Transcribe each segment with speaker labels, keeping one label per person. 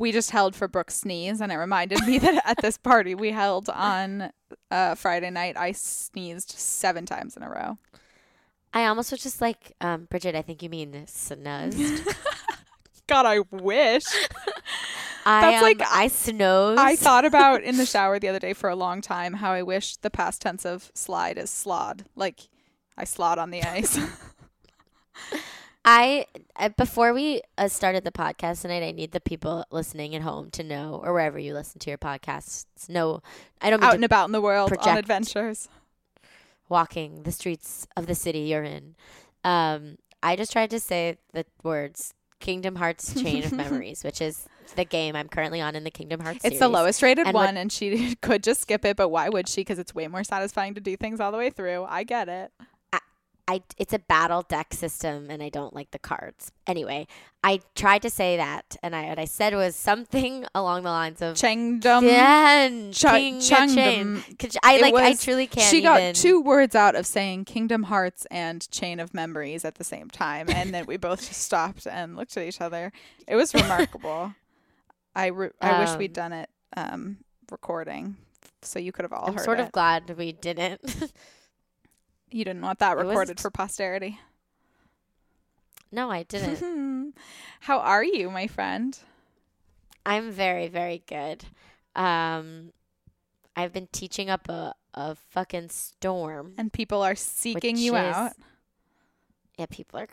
Speaker 1: We just held for Brooke's sneeze, and it reminded me that at this party we held on uh, Friday night, I sneezed seven times in a row.
Speaker 2: I almost was just like, um, Bridget, I think you mean snuzzed.
Speaker 1: God, I wish.
Speaker 2: I,
Speaker 1: That's
Speaker 2: um,
Speaker 1: like-
Speaker 2: I snows.
Speaker 1: I thought about in the shower the other day for a long time how I wish the past tense of slide is slod. Like I slod on the ice.
Speaker 2: I uh, before we uh, started the podcast tonight, I need the people listening at home to know, or wherever you listen to your podcasts, know. I don't
Speaker 1: Out and about in the world on adventures.
Speaker 2: walking the streets of the city you're in. Um, I just tried to say the words Kingdom Hearts Chain of Memories, which is the game I'm currently on in the Kingdom Hearts
Speaker 1: It's the lowest rated
Speaker 2: And what-
Speaker 1: one, and she could just skip it, but why would she? Because it's way more satisfying to do things all the way through. I get it.
Speaker 2: I it's a battle deck system and I don't like the cards. Anyway, I tried to say that and I what I said was something along the lines of
Speaker 1: Chengdom. Ch-
Speaker 2: King
Speaker 1: Chengdom.
Speaker 2: Chain. Could you- I like I truly can't
Speaker 1: She got
Speaker 2: even
Speaker 1: two words out of saying Kingdom Hearts and Chain of Memories at the same time, and then we both just stopped and looked at each other. It was remarkable. I re- I wish we'd
Speaker 2: Um,
Speaker 1: done it um, recording, so you could have all
Speaker 2: I'm
Speaker 1: heard
Speaker 2: sort
Speaker 1: it.
Speaker 2: of glad we didn't.
Speaker 1: you didn't want that recorded for posterity.
Speaker 2: no, I didn't.
Speaker 1: How are you, my friend?
Speaker 2: I'm very, very good. Um, I've been teaching up a, a fucking storm.
Speaker 1: And people are seeking you
Speaker 2: is-
Speaker 1: out.
Speaker 2: Yeah, people are.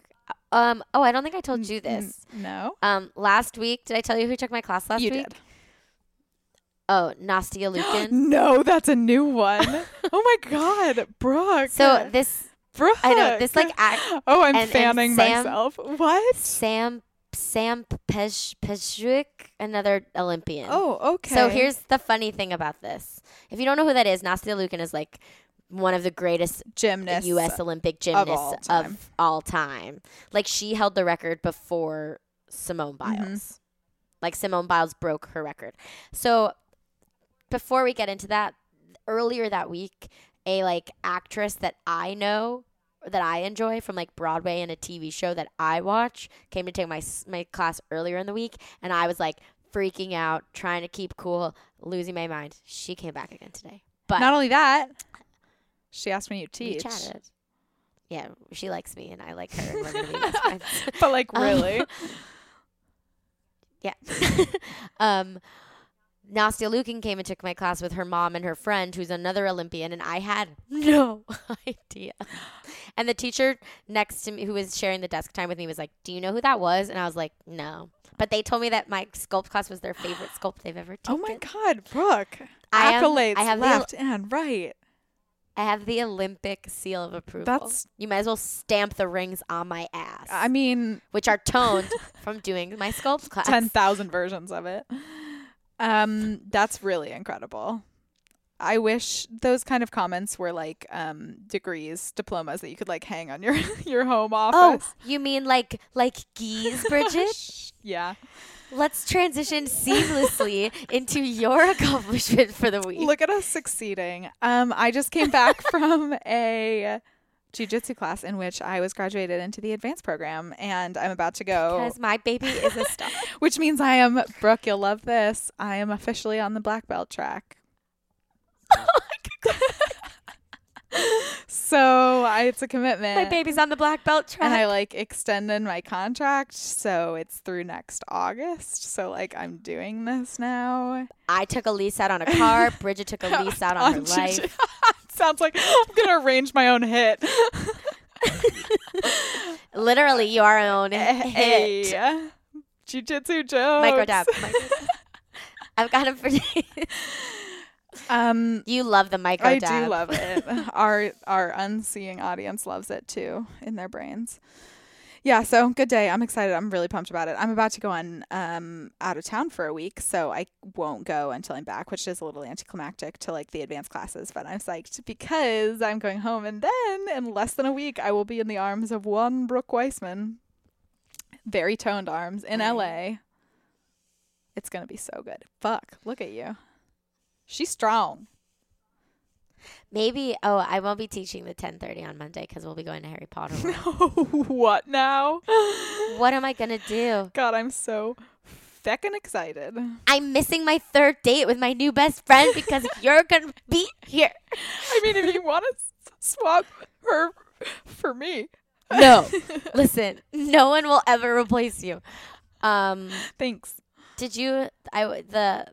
Speaker 2: Um. Oh, I don't think I told you this.
Speaker 1: No,
Speaker 2: Um. Last week, did I tell you who took my class last
Speaker 1: you
Speaker 2: week?
Speaker 1: You did.
Speaker 2: Oh, Nastia Liukin.
Speaker 1: No, that's a new one. oh my God, Brooke.
Speaker 2: so this
Speaker 1: Brooke.
Speaker 2: I know, this, like, act-
Speaker 1: oh, I'm
Speaker 2: and- and
Speaker 1: fanning
Speaker 2: Sam-
Speaker 1: myself. What?
Speaker 2: Sam Sam Peszek, another Olympian.
Speaker 1: Oh, okay.
Speaker 2: So here's the funny thing about this. If you don't know who that is, Nastia Liukin is like one of the greatest
Speaker 1: gymnast.
Speaker 2: U.S. Olympic
Speaker 1: of
Speaker 2: gymnasts
Speaker 1: all
Speaker 2: of all time. Like she held the record before Simone
Speaker 1: Mm-hmm.
Speaker 2: Biles. Like Simone Biles broke her record. So before we get into that, earlier that week, a like actress that I know that I enjoy from like Broadway and a TV show that I watch came to take my my class earlier in the week, and I was like freaking out, trying to keep cool, losing my mind. She came back again today, but
Speaker 1: Not only that, she asked me to
Speaker 2: we
Speaker 1: teach.
Speaker 2: chatted. Yeah, she likes me and I like her, and we're gonna be best friends.
Speaker 1: But like
Speaker 2: Um,
Speaker 1: really,
Speaker 2: Yeah. um, Nastia Liukin came and took my class with her mom and her friend, who's another Olympian, and I had no idea. And the teacher next to me, who was sharing the desk time with me, was like, "Do you know who that was?" And I was like, "No." But they told me that my sculpt class was their favorite sculpt they've ever taken.
Speaker 1: oh my God, Brooke.
Speaker 2: I am-
Speaker 1: Accolades
Speaker 2: I have the-
Speaker 1: left and right.
Speaker 2: I have the Olympic seal of approval.
Speaker 1: That's-
Speaker 2: you might as well stamp the rings on my ass,
Speaker 1: I mean,
Speaker 2: which are toned from doing my sculpt class.
Speaker 1: ten thousand versions of it. Um, that's really incredible. I wish those kind of comments were like um degrees, diplomas that you could like hang on your your home office.
Speaker 2: Oh,
Speaker 1: office.
Speaker 2: you mean like like geese, Bridget?
Speaker 1: yeah.
Speaker 2: Let's transition seamlessly into your accomplishment for the week.
Speaker 1: Look at us succeeding. Um, I just came back from a jujitsu class in which I was graduated into the advanced program, and I'm about to go.
Speaker 2: because my baby is a star.
Speaker 1: Which means I am Brooke. You'll love this. I am officially on the black belt track. so I, it's a commitment.
Speaker 2: My baby's on the black belt track.
Speaker 1: and I like extended my contract, so it's through next August. So like I'm doing this now.
Speaker 2: I took a lease out on a car. Bridget took a lease out on her
Speaker 1: jiu-
Speaker 2: life.
Speaker 1: Sounds like I'm gonna arrange my own hit.
Speaker 2: Literally, your own hit.
Speaker 1: hey, jiu-jitsu jokes.
Speaker 2: Micro dab. I've got him for
Speaker 1: Um,
Speaker 2: You love the micro
Speaker 1: I
Speaker 2: dab.
Speaker 1: do love it. our our unseeing audience loves it too in their brains. Yeah, so good day. I'm excited. I'm really pumped about it. I'm about to go on um out of town for a week, so I won't go until I'm back, which is a little anticlimactic to like the advanced classes, but I'm psyched because I'm going home and then in less than a week I will be in the arms of one Brooke Weissman. Very toned arms in. LA. It's going to be so good. Fuck, look at you. She's strong.
Speaker 2: Maybe. Oh, I won't be teaching the 10:30 on Monday because we'll be going to Harry Potter.
Speaker 1: What now?
Speaker 2: what am I gonna do?
Speaker 1: God, I'm so feckin' excited.
Speaker 2: I'm missing my third date with my new best friend because you're gonna be here.
Speaker 1: I mean, if you want to swap her for me,
Speaker 2: No, listen. No one will ever replace you. Um,
Speaker 1: thanks.
Speaker 2: did you? I the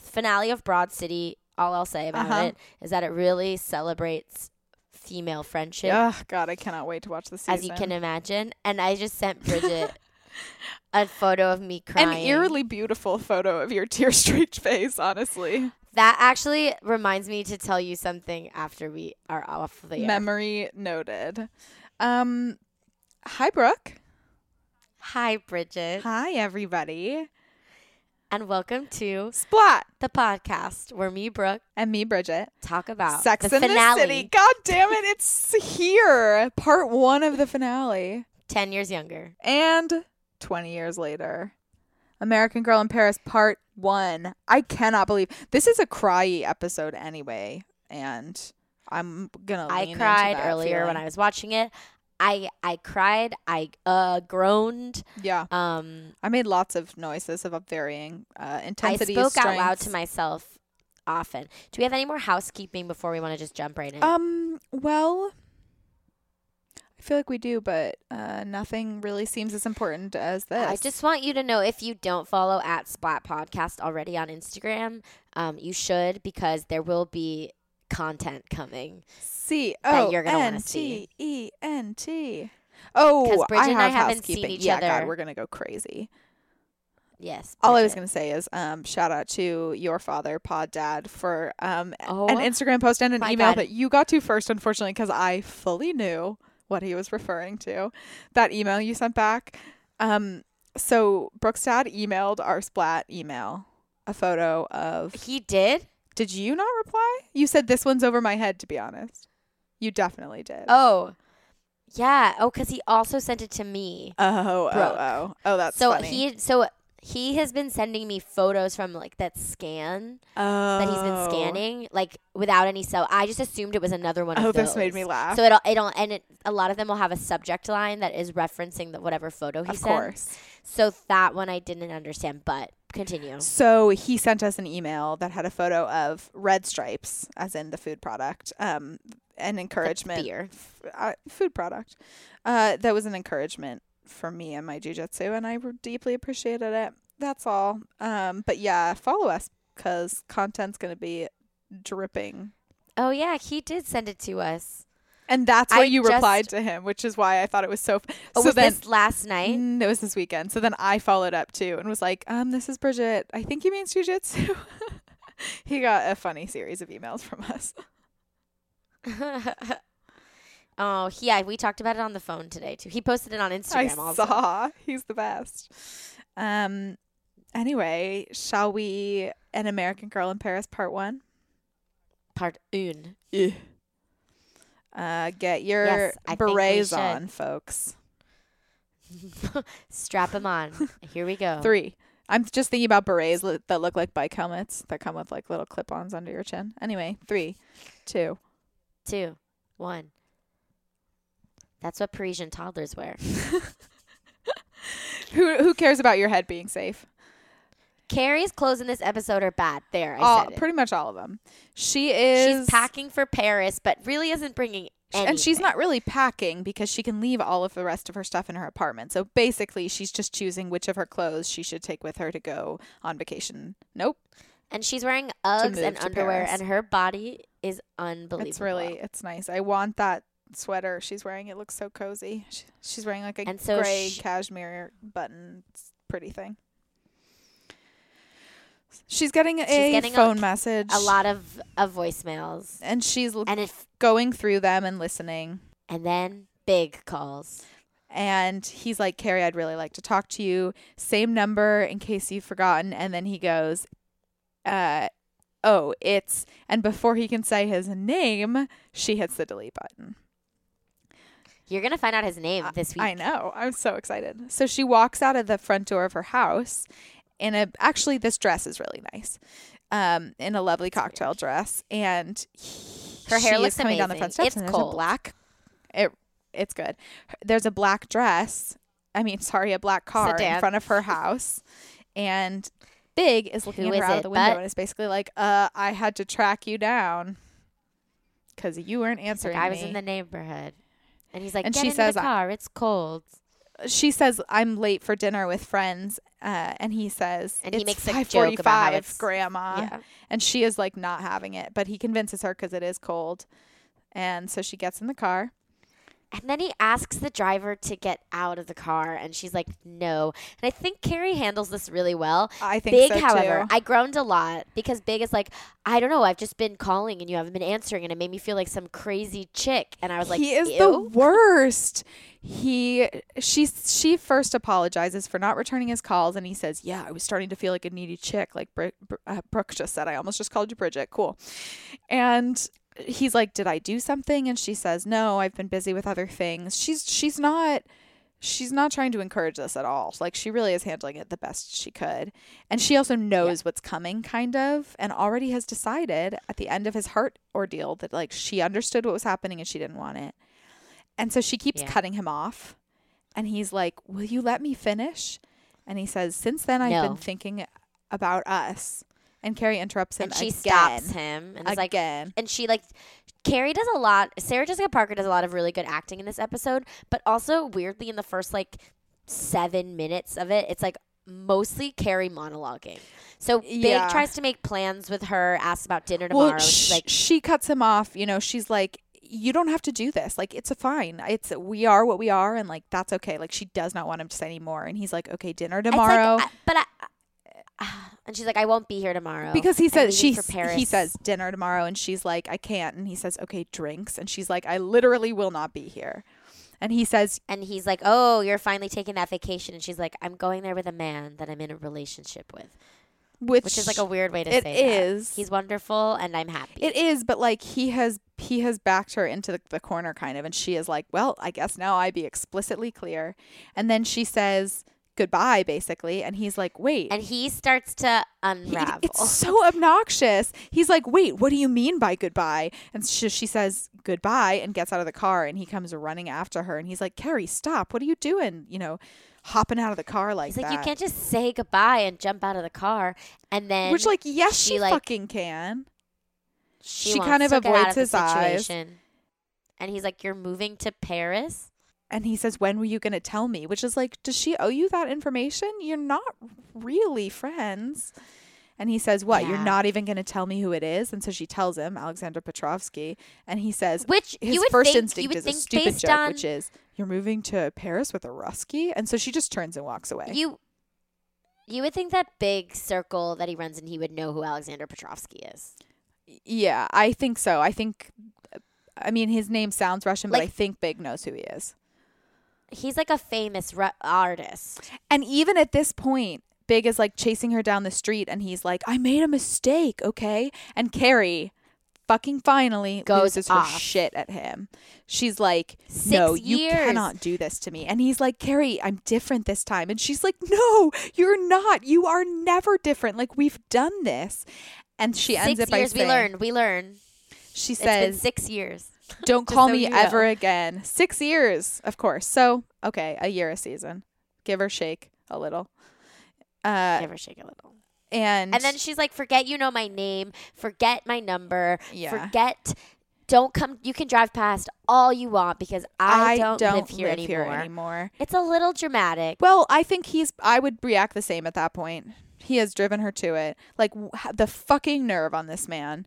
Speaker 2: finale of Broad City. All I'll say about
Speaker 1: Uh-huh.
Speaker 2: it is that it really celebrates female friendship,
Speaker 1: Yeah, God, I cannot wait to watch this season.
Speaker 2: as you can imagine. And I just sent Bridget a photo of me crying.
Speaker 1: An eerily beautiful photo of your tear-streaked face, honestly.
Speaker 2: That actually reminds me to tell you something after we are off the air.
Speaker 1: Memory noted. Um, hi, Brooke.
Speaker 2: Hi, Bridget,
Speaker 1: Hi, everybody.
Speaker 2: And welcome to
Speaker 1: Splat
Speaker 2: the podcast where me, Brooke,
Speaker 1: and me, Bridget.
Speaker 2: talk about
Speaker 1: Sex
Speaker 2: the
Speaker 1: in
Speaker 2: finale.
Speaker 1: the City. God damn it, it's here. Part one of the finale.
Speaker 2: Ten years younger.
Speaker 1: And 20 years later, American Girl in Paris Part 1. I cannot believe this is a cryy episode anyway. And I'm going to
Speaker 2: I cried earlier when I was watching it. I I cried. I uh groaned.
Speaker 1: Yeah.
Speaker 2: Um,
Speaker 1: I made lots of noises of varying uh,
Speaker 2: I
Speaker 1: intensity.
Speaker 2: spoke out loud to myself often. Do we have any more housekeeping before we want to just jump right in?
Speaker 1: Um, well, I feel like we do, but uh, nothing really seems as important as this.
Speaker 2: I just want you to know if you don't follow at Splat Podcast already on Instagram, um, you should because there will be content coming.
Speaker 1: C
Speaker 2: Oh,
Speaker 1: O
Speaker 2: you're gonna wanna
Speaker 1: N. T E N T. Oh, I
Speaker 2: and I
Speaker 1: have
Speaker 2: haven't seen
Speaker 1: housekeeping.
Speaker 2: each
Speaker 1: yeah,
Speaker 2: other.
Speaker 1: God, we're gonna go crazy.
Speaker 2: Yes.
Speaker 1: All I was gonna say is, um, shout out to your father, Pod Dad, for um
Speaker 2: Oh,
Speaker 1: an Instagram post and an email
Speaker 2: God.
Speaker 1: that you got to first, unfortunately, because I fully knew what he was referring to. That email you sent back. Um, so Brooks' dad emailed our splat email a photo of.
Speaker 2: He did.
Speaker 1: Did you not reply? You said this one's over my head. To be honest, you definitely did.
Speaker 2: Oh, yeah. Oh, because he also sent it to me.
Speaker 1: Oh, oh, oh.
Speaker 2: Brooke.
Speaker 1: oh, oh, that's
Speaker 2: so
Speaker 1: funny.
Speaker 2: he so he has been sending me photos from like that scan
Speaker 1: oh.
Speaker 2: that he's been oh. scanning like without any so I just assumed it was another one of
Speaker 1: Oh,
Speaker 2: those.
Speaker 1: this made me laugh.
Speaker 2: So it'll it'll and it, a lot of them will have a subject line that is referencing the whatever photo he
Speaker 1: of
Speaker 2: sent.
Speaker 1: course.
Speaker 2: So that one I didn't understand, but continue.
Speaker 1: So he sent us an email that had a photo of red stripes, as in the food product, um, an encouragement.
Speaker 2: beer.
Speaker 1: f- uh, food product. Uh, that was an encouragement for me and my jujitsu, and I deeply appreciated it. That's all. Um, but yeah, follow us because content's gonna be dripping.
Speaker 2: Oh yeah, he did send it to us.
Speaker 1: And that's
Speaker 2: I
Speaker 1: you
Speaker 2: just-
Speaker 1: replied to him, which is why I thought it was so. F-
Speaker 2: Oh,
Speaker 1: so
Speaker 2: was
Speaker 1: then,
Speaker 2: this last night?
Speaker 1: Mm, it was this weekend. So then I followed up too and was like, um, this is Bridget. I think he means jujitsu. he got a funny series of emails from us.
Speaker 2: oh yeah, we talked about it on the phone today too. He posted it on Instagram
Speaker 1: I
Speaker 2: also.
Speaker 1: saw. He's the best. Um. Anyway, shall we? An American Girl in Paris, Part One.
Speaker 2: Part un.
Speaker 1: Uh, get your
Speaker 2: Yes, I think we
Speaker 1: berets on, folks.
Speaker 2: Strap them on. Here we go.
Speaker 1: Three. I'm just thinking about berets li- that look like bike helmets that come with like little clip-ons under your chin. Anyway, three, two.
Speaker 2: two, one. That's what Parisian toddlers wear.
Speaker 1: Who who cares about your head being safe?
Speaker 2: Carrie's clothes in this episode are bad. There, I
Speaker 1: all,
Speaker 2: said it.
Speaker 1: pretty much all of them. She is
Speaker 2: She's packing for Paris, but really isn't bringing anything.
Speaker 1: and she's not really packing because she can leave all of the rest of her stuff in her apartment. So basically, she's just choosing which of her clothes she should take with her to go on vacation. Nope,
Speaker 2: And she's wearing Uggs and underwear,
Speaker 1: Paris.
Speaker 2: and her body is unbelievable.
Speaker 1: it's really it's nice. I want that sweater she's wearing. It looks so cozy. She, she's wearing like a
Speaker 2: And so
Speaker 1: gray
Speaker 2: sh-
Speaker 1: cashmere button, pretty thing. She's getting a
Speaker 2: getting a-
Speaker 1: phone message,
Speaker 2: a lot of, of voicemails,
Speaker 1: and she's
Speaker 2: and if
Speaker 1: going through them and listening.
Speaker 2: and then big calls.
Speaker 1: and he's like, Carrie, I'd really like to talk to you. Same number in case you've forgotten. And then he goes, uh, oh, it's, and before he can say his name, she hits the delete button.
Speaker 2: You're gonna find out his name this week.
Speaker 1: I know. I'm so excited. So she walks out of the front door of her house in a, actually, this dress is really nice. Um, in a lovely cocktail dress, and he-
Speaker 2: Her hair looks
Speaker 1: is coming down the front steps.
Speaker 2: It's
Speaker 1: and
Speaker 2: cold.
Speaker 1: A black. It it's good. There's a black dress. I mean, sorry, a black car in front of her house, and Big is looking
Speaker 2: Who
Speaker 1: at her out
Speaker 2: it,
Speaker 1: of the window
Speaker 2: Butt?
Speaker 1: and is basically like, "Uh, I had to track you down because you weren't
Speaker 2: It's
Speaker 1: answering
Speaker 2: like I was
Speaker 1: me."
Speaker 2: in the neighborhood, and he's like,
Speaker 1: And
Speaker 2: "Get
Speaker 1: she says,
Speaker 2: the car. It's cold."
Speaker 1: She says, "I'm late for dinner with friends," uh, and he says,
Speaker 2: And he
Speaker 1: "It's
Speaker 2: makes a
Speaker 1: five
Speaker 2: joke about how
Speaker 1: forty-five,
Speaker 2: it's-
Speaker 1: Grandma."
Speaker 2: yeah.
Speaker 1: And she is like not having it, but he convinces her because it is cold, and so she gets in the car.
Speaker 2: And then he asks the driver to get out of the car, and she's like, "No." And I think Carrie handles this really well.
Speaker 1: I think
Speaker 2: Big,
Speaker 1: so,
Speaker 2: however,
Speaker 1: too.
Speaker 2: I groaned a lot because Big is like, "I don't know. I've just been calling, and you haven't been answering, and it made me feel like some crazy chick." And I was like,
Speaker 1: he is
Speaker 2: Ew.
Speaker 1: the worst. He she she first apologizes for not returning his calls, and he says, "Yeah, I was starting to feel like a needy chick, like Bri- uh, Brooke just said. I almost just called you Bridget. Cool." And he's like, "Did I do something?" And she says, "No, I've been busy with other things." She's she's not she's not trying to encourage this at all. Like she really is handling it the best she could. And she also knows what's coming kind of and already has decided at the end of his heart ordeal that like she understood what was happening and she didn't want it. And so she keeps
Speaker 2: Yeah.
Speaker 1: cutting him off. And he's like, "Will you let me finish?" And he says, "Since then I've
Speaker 2: No.
Speaker 1: been thinking about us." And Carrie interrupts him
Speaker 2: and she
Speaker 1: again.
Speaker 2: stops him and is like,
Speaker 1: again.
Speaker 2: and she like Carrie does a lot. Sarah Jessica Parker does a lot of really good acting in this episode, but also weirdly in the first like seven minutes of it, it's like mostly Carrie monologuing. So Big
Speaker 1: Yeah.
Speaker 2: tries to make plans with her, asks about dinner tomorrow.
Speaker 1: Well, sh-
Speaker 2: like,
Speaker 1: she cuts him off. You know, she's like, "You don't have to do this. Like, it's a fine. It's we are what we are, and like that's okay." Like, she does not want him to say anymore, and he's like, "Okay, dinner
Speaker 2: It's like,
Speaker 1: tomorrow."
Speaker 2: I- but I. And she's like, I won't be here tomorrow
Speaker 1: because he says she
Speaker 2: leaving for Paris.
Speaker 1: he says dinner tomorrow, and she's like, "I can't," and he says, "Okay, drinks," and she's like, "I literally will not be here," and he says,
Speaker 2: and he's like, "Oh, you're finally taking that vacation," and she's like, "I'm going there with a man that I'm in a relationship with,"
Speaker 1: "Which,
Speaker 2: which is like a weird way to
Speaker 1: it
Speaker 2: say that.
Speaker 1: is.
Speaker 2: He's wonderful, and I'm happy.
Speaker 1: It is, but like he has he has backed her into the, the corner kind of, and she is like, "Well, I guess now I be explicitly clear," and then she says goodbye basically, and he's like, "Wait."
Speaker 2: and he starts to
Speaker 1: He-
Speaker 2: unravel.
Speaker 1: It's so obnoxious. He's like, "Wait, what do you mean by goodbye?" And she, she says goodbye and gets out of the car, and he comes running after her, and he's like, "Carrie, stop! What are you doing? You know, hopping out of the car like
Speaker 2: He's like,
Speaker 1: that?"
Speaker 2: you can't just say goodbye and jump out of the car, and then
Speaker 1: Which, like, yes,
Speaker 2: she,
Speaker 1: she,
Speaker 2: like-
Speaker 1: fucking can.
Speaker 2: she,
Speaker 1: she kind of
Speaker 2: to get out
Speaker 1: avoids
Speaker 2: of
Speaker 1: his eyes.
Speaker 2: And he's like, "You're moving to Paris."
Speaker 1: And he says, "When were you going to tell me?" Which is like, does she owe you that information? You're not really friends. And he says, "What? You're not even going to tell me who it is?" And so she tells him, Alexander Petrovsky, and he says,
Speaker 2: Which
Speaker 1: his first
Speaker 2: think-
Speaker 1: instinct is a stupid joke,
Speaker 2: on-
Speaker 1: which is, "You're moving to Paris with a Rusky," and so she just turns and walks away.
Speaker 2: You you would think that big circle that he runs in, he would know who Alexander Petrovsky is.
Speaker 1: yeah, I think so. I think, I mean, his name sounds Russian, but I think Big knows who he is.
Speaker 2: He's like a famous ru- artist.
Speaker 1: And even at this point, Big is like chasing her down the street and he's like, I made a mistake, okay? And Carrie fucking finally
Speaker 2: Goes
Speaker 1: loses her shit at him. She's like, No,
Speaker 2: Six
Speaker 1: you
Speaker 2: years.
Speaker 1: cannot do this to me. And he's like, Carrie, I'm different this time. And she's like, No, you're not. You are never different. Like, we've done this. And she ends
Speaker 2: six
Speaker 1: it by
Speaker 2: years.
Speaker 1: saying,
Speaker 2: we learn. We learn.
Speaker 1: She
Speaker 2: It's been
Speaker 1: says,
Speaker 2: six years.
Speaker 1: Don't call
Speaker 2: so
Speaker 1: me
Speaker 2: you know.
Speaker 1: ever again. Six years, of course. So, okay, a year a season. Give her shake a little. Uh,
Speaker 2: Give her shake a little.
Speaker 1: And
Speaker 2: And then she's like, "Forget you know my name. Forget my number.
Speaker 1: Yeah.
Speaker 2: Forget. Don't come. You can drive past all you want because I, don't, live, here,
Speaker 1: live
Speaker 2: anymore.
Speaker 1: here anymore.
Speaker 2: It's a little dramatic.
Speaker 1: Well, I think he's. I would react the same at that point. He has driven her to it. Like the fucking nerve on this man.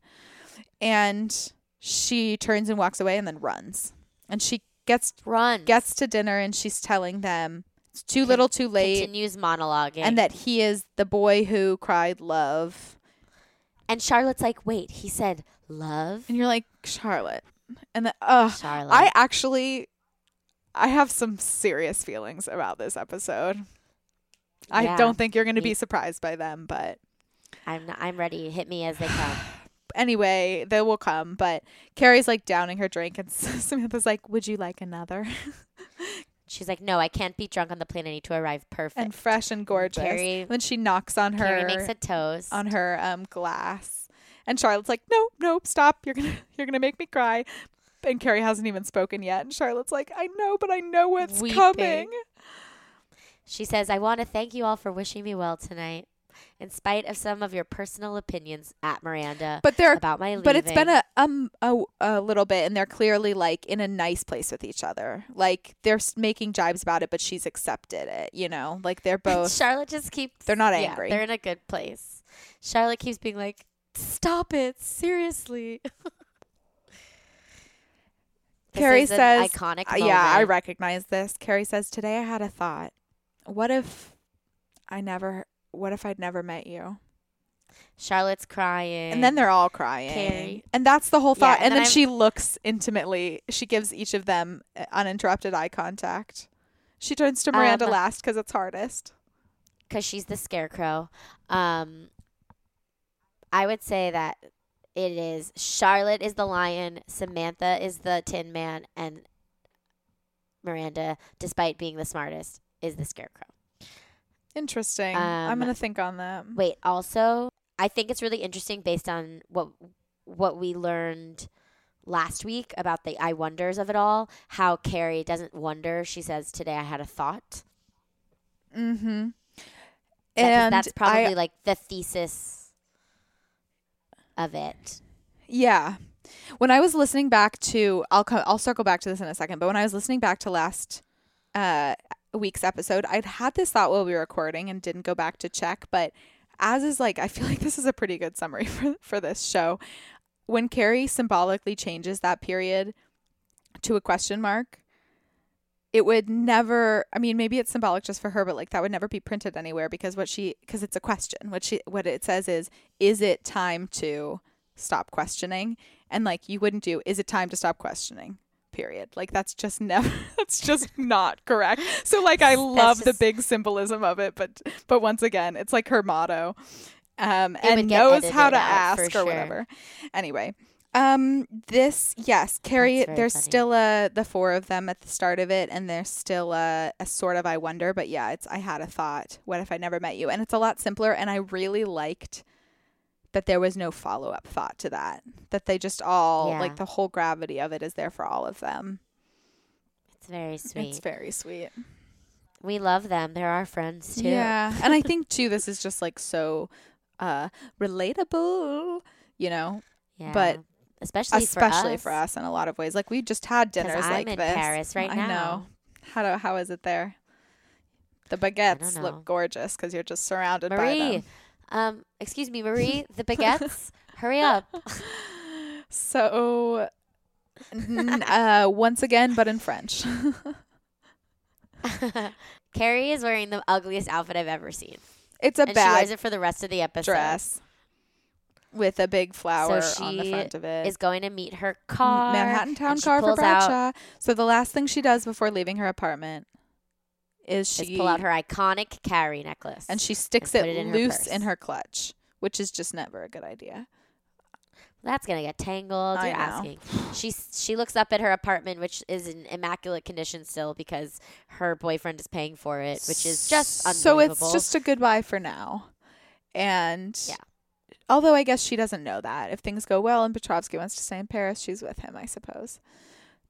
Speaker 1: And she turns and walks away and then runs. And she gets
Speaker 2: Run.
Speaker 1: gets to dinner and she's telling them it's too little, too late,
Speaker 2: Continues monologuing.
Speaker 1: and that he is the boy who cried love.
Speaker 2: and Charlotte's like, "Wait." He said, "Love."
Speaker 1: And you're like Charlotte. And the uh
Speaker 2: Charlotte.
Speaker 1: I actually I have some serious feelings about this episode. I don't think you're going to be surprised by them, but
Speaker 2: I'm not, I'm ready. Hit me as they come.
Speaker 1: anyway, they will come. But Carrie's like downing her drink, and Samantha's like, "Would you like another?"
Speaker 2: She's like, "No, I can't be drunk on the plane. I need to arrive perfect."
Speaker 1: and fresh and gorgeous.
Speaker 2: Carrie-
Speaker 1: then she knocks on her
Speaker 2: Carrie makes a toast.
Speaker 1: on her um glass, and Charlotte's like, "No, no, stop! You're gonna you're gonna make me cry." And Carrie hasn't even spoken yet, and Charlotte's like, "I know, but I know what's
Speaker 2: Weeping.
Speaker 1: coming."
Speaker 2: She says, I want to thank you all for wishing me well tonight, in spite of some of your personal opinions at Miranda
Speaker 1: But they're
Speaker 2: about my leaving.
Speaker 1: but it's been a um a, a little bit and they're clearly like in a nice place with each other like they're making jibes about it but she's accepted it you know like they're both
Speaker 2: Charlotte just keeps.
Speaker 1: They're not
Speaker 2: yeah,
Speaker 1: angry.
Speaker 2: they're in a good place. Charlotte keeps being like, "Stop it, seriously."
Speaker 1: Carrie says
Speaker 2: iconic.
Speaker 1: uh, yeah i recognize this carrie says today i had a thought what if i never what if i'd never met you
Speaker 2: Charlotte's crying,
Speaker 1: and then they're all crying
Speaker 2: Carrie.
Speaker 1: and that's the whole
Speaker 2: Yeah,
Speaker 1: thought
Speaker 2: and
Speaker 1: and,
Speaker 2: then
Speaker 1: then she looks intimately she gives each of them uh, uninterrupted eye contact she turns to miranda
Speaker 2: Um,
Speaker 1: last because it's hardest
Speaker 2: because she's the scarecrow. Um, I would say that it is Charlotte is the lion, Samantha is the Tin Man, and Miranda, despite being the smartest, is the scarecrow.
Speaker 1: Interesting. I'm
Speaker 2: Um,
Speaker 1: gonna think on that.
Speaker 2: Wait, also, I think it's really interesting based on what what we learned last week about the I wonders of it all. How Carrie doesn't wonder; she says, "Today I had a thought."
Speaker 1: Mm-hmm.
Speaker 2: That-
Speaker 1: And
Speaker 2: that's probably
Speaker 1: I,
Speaker 2: like the thesis of it.
Speaker 1: yeah. When I was listening back to, I'll co- I'll circle back to this in a second. But when I was listening back to last uh, week's episode, I'd had this thought while we were recording and didn't go back to check. But as is like, I feel like this is a pretty good summary for for this show. When Carrie symbolically changes that period to a question mark, it would never i mean maybe it's symbolic just for her but like that would never be printed anywhere because what she because it's a question what she what it says is is it time to stop questioning and like you wouldn't do is it time to stop questioning period. Like that's just never that's just not correct. So like i love the big symbolism of it but but once again it's like her motto. Um and knows how to ask or
Speaker 2: sure.
Speaker 1: whatever. Anyway um this yes carrie there's
Speaker 2: funny.
Speaker 1: still a the four of them at the start of it and there's still a, a sort of i wonder but yeah it's i had a thought. What if i never met you? And it's a lot simpler and i really liked that there was no follow-up thought to that that they just all
Speaker 2: Yeah.
Speaker 1: like the whole gravity of it is there for all of them
Speaker 2: It's very sweet.
Speaker 1: it's very sweet
Speaker 2: we love them. They're our friends too.
Speaker 1: yeah and i think too this is just like so uh relatable you know
Speaker 2: Yeah.
Speaker 1: But
Speaker 2: especially
Speaker 1: especially
Speaker 2: for
Speaker 1: for
Speaker 2: us.
Speaker 1: us in a lot of ways like we just had dinners
Speaker 2: I'm
Speaker 1: like
Speaker 2: in
Speaker 1: this
Speaker 2: Paris right
Speaker 1: I
Speaker 2: now.
Speaker 1: know how do how is it there the baguettes look gorgeous because you're just surrounded by them
Speaker 2: um, excuse me, Marie, the baguettes. hurry up.
Speaker 1: so n- uh once again but in french
Speaker 2: Carrie is wearing the ugliest outfit I've ever seen,
Speaker 1: it's a
Speaker 2: and she wears it for the rest of the episode.
Speaker 1: dress with a big flower
Speaker 2: so
Speaker 1: on the front of it
Speaker 2: is going to meet her car,
Speaker 1: Manhattan Town car for
Speaker 2: pulls out-
Speaker 1: Bradshaw. So the last thing she does before leaving her apartment is she
Speaker 2: is pull out her iconic Carrie necklace,
Speaker 1: and she sticks
Speaker 2: and
Speaker 1: it,
Speaker 2: it in her
Speaker 1: loose
Speaker 2: purse.
Speaker 1: in her clutch, which is just never a good idea.
Speaker 2: That's gonna get tangled.
Speaker 1: I
Speaker 2: You're
Speaker 1: know.
Speaker 2: asking. She she looks up at her apartment, which is in immaculate condition still because her boyfriend is paying for it, which is just
Speaker 1: so it's just a goodbye for now. And
Speaker 2: Yeah.
Speaker 1: although I guess she doesn't know that if things go well and Petrovsky wants to stay in Paris, she's with him, I suppose.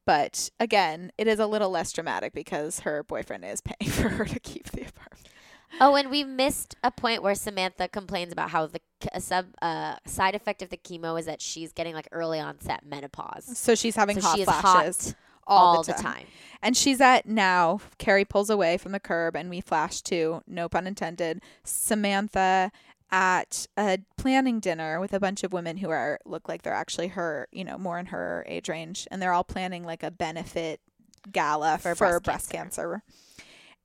Speaker 1: But again, it is a little less dramatic because her boyfriend is paying for her to keep the apartment.
Speaker 2: Oh, and we missed a point where Samantha complains about how the sub uh, side effect of the chemo is that she's getting like early onset menopause.
Speaker 1: So she's having
Speaker 2: So
Speaker 1: hot
Speaker 2: she
Speaker 1: flashes
Speaker 2: hot
Speaker 1: all,
Speaker 2: all
Speaker 1: the,
Speaker 2: the
Speaker 1: time.
Speaker 2: time.
Speaker 1: And she's at now. Carrie pulls away from the curb, and we flash to no pun intended. Samantha at a planning dinner with a bunch of women who are look like they're actually her, you know, more in her age range, and they're all planning like a benefit gala for,
Speaker 2: For
Speaker 1: breast,
Speaker 2: breast
Speaker 1: cancer.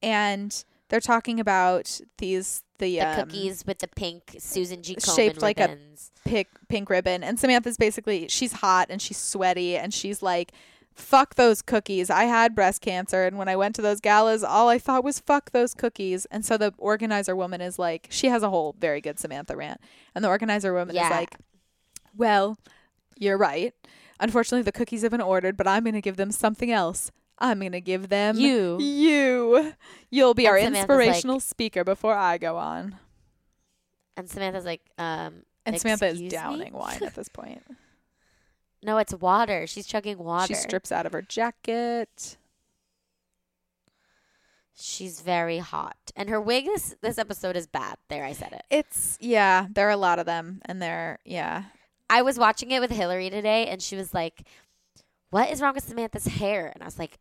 Speaker 1: And they're talking about these the,
Speaker 2: The
Speaker 1: um,
Speaker 2: cookies with the pink Susan G. Komen
Speaker 1: shaped like a- pink pink ribbon and Samantha's basically she's hot and she's sweaty and she's like fuck those cookies. I had breast cancer and when I went to those galas all I thought was fuck those cookies. And so the organizer woman is like she has a whole very good Samantha rant. And the organizer woman
Speaker 2: Yeah.
Speaker 1: is like, "Well, you're right. Unfortunately the cookies have been ordered, but I'm going to give them something else. I'm going to give them
Speaker 2: You.
Speaker 1: You. You'll be
Speaker 2: And
Speaker 1: our
Speaker 2: Samantha's like-
Speaker 1: inspirational speaker before I go on."
Speaker 2: And Samantha's like, um,
Speaker 1: And Samantha is
Speaker 2: "Excuse me?"
Speaker 1: downing wine at this point.
Speaker 2: No, it's water. She's chugging water.
Speaker 1: She strips out of her jacket.
Speaker 2: She's very hot, and her wig this this episode is bad. There, I said it.
Speaker 1: It's yeah, there are a lot of them, and they're yeah.
Speaker 2: I was watching it with Hillary today, and she was like, "What is wrong with Samantha's hair?" And I was like,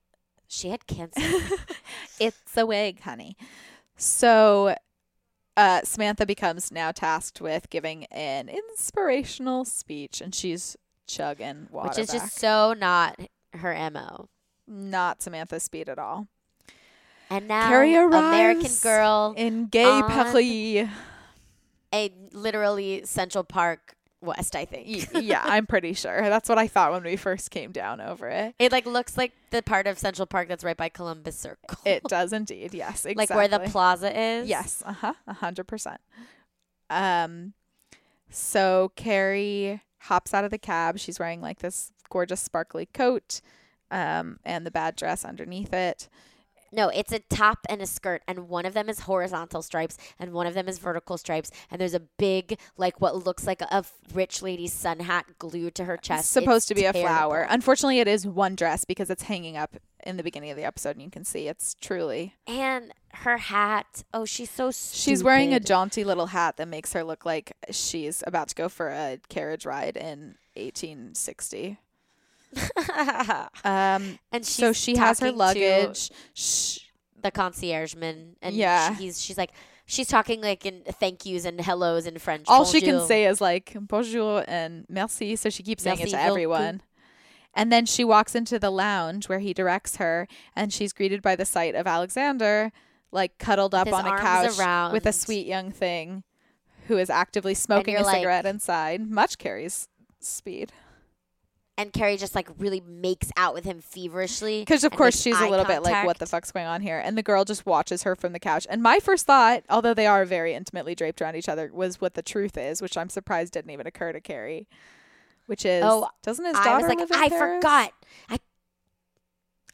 Speaker 2: "She had cancer."
Speaker 1: It's a wig, honey. So, uh, Samantha becomes now tasked with giving an inspirational speech, and she's chugging water.
Speaker 2: which is
Speaker 1: back.
Speaker 2: just so not her mo.
Speaker 1: not Samantha speed at all.
Speaker 2: And now,
Speaker 1: Carrie
Speaker 2: American Girl,
Speaker 1: in Gay Paris.
Speaker 2: a literally Central Park West, I think.
Speaker 1: Yeah, I'm pretty sure. That's what I thought when we first came down over it.
Speaker 2: It like looks like the part of Central Park that's right by Columbus Circle.
Speaker 1: It does indeed. Yes, exactly.
Speaker 2: like where the plaza is.
Speaker 1: Yes, uh huh, a hundred percent. Um, so Carrie hops out of the cab. She's wearing like this gorgeous sparkly coat, um, and the bad dress underneath it.
Speaker 2: No, it's a top and a skirt, and one of them is horizontal stripes, and one of them is vertical stripes, and there's a big, like what looks like a rich lady's sun hat glued to her chest.
Speaker 1: It's supposed
Speaker 2: It's
Speaker 1: to be a flower. Unfortunately, it is one dress because it's hanging up in the beginning of the episode, and you can see it's truly.
Speaker 2: and her hat. Oh, she's so stupid.
Speaker 1: She's wearing a jaunty little hat that makes her look like she's about to go for a carriage ride in 1860. Um,
Speaker 2: and
Speaker 1: so she has her luggage.
Speaker 2: The conciergeman, and
Speaker 1: Yeah.
Speaker 2: he's she's like she's talking like in thank yous and hellos in French.
Speaker 1: all she can say is like bonjour and merci. So she keeps saying it to everyone. And then she walks into the lounge where he directs her, and she's greeted by the sight of Alexander, like cuddled up
Speaker 2: his
Speaker 1: on a couch with a sweet young thing who is actively smoking a
Speaker 2: like-
Speaker 1: cigarette inside. Much Carrie's speed.
Speaker 2: and Carrie just like really makes out with him feverishly.
Speaker 1: Because, of course, she's a little bit like, what the fuck's going on here? And the girl just watches her from the couch. And my first thought, although they are very intimately draped around each other, was what the truth is, which I'm surprised didn't even occur to Carrie. Which is,
Speaker 2: Oh,
Speaker 1: doesn't his
Speaker 2: I
Speaker 1: daughter
Speaker 2: was like, I
Speaker 1: Paris?
Speaker 2: forgot. I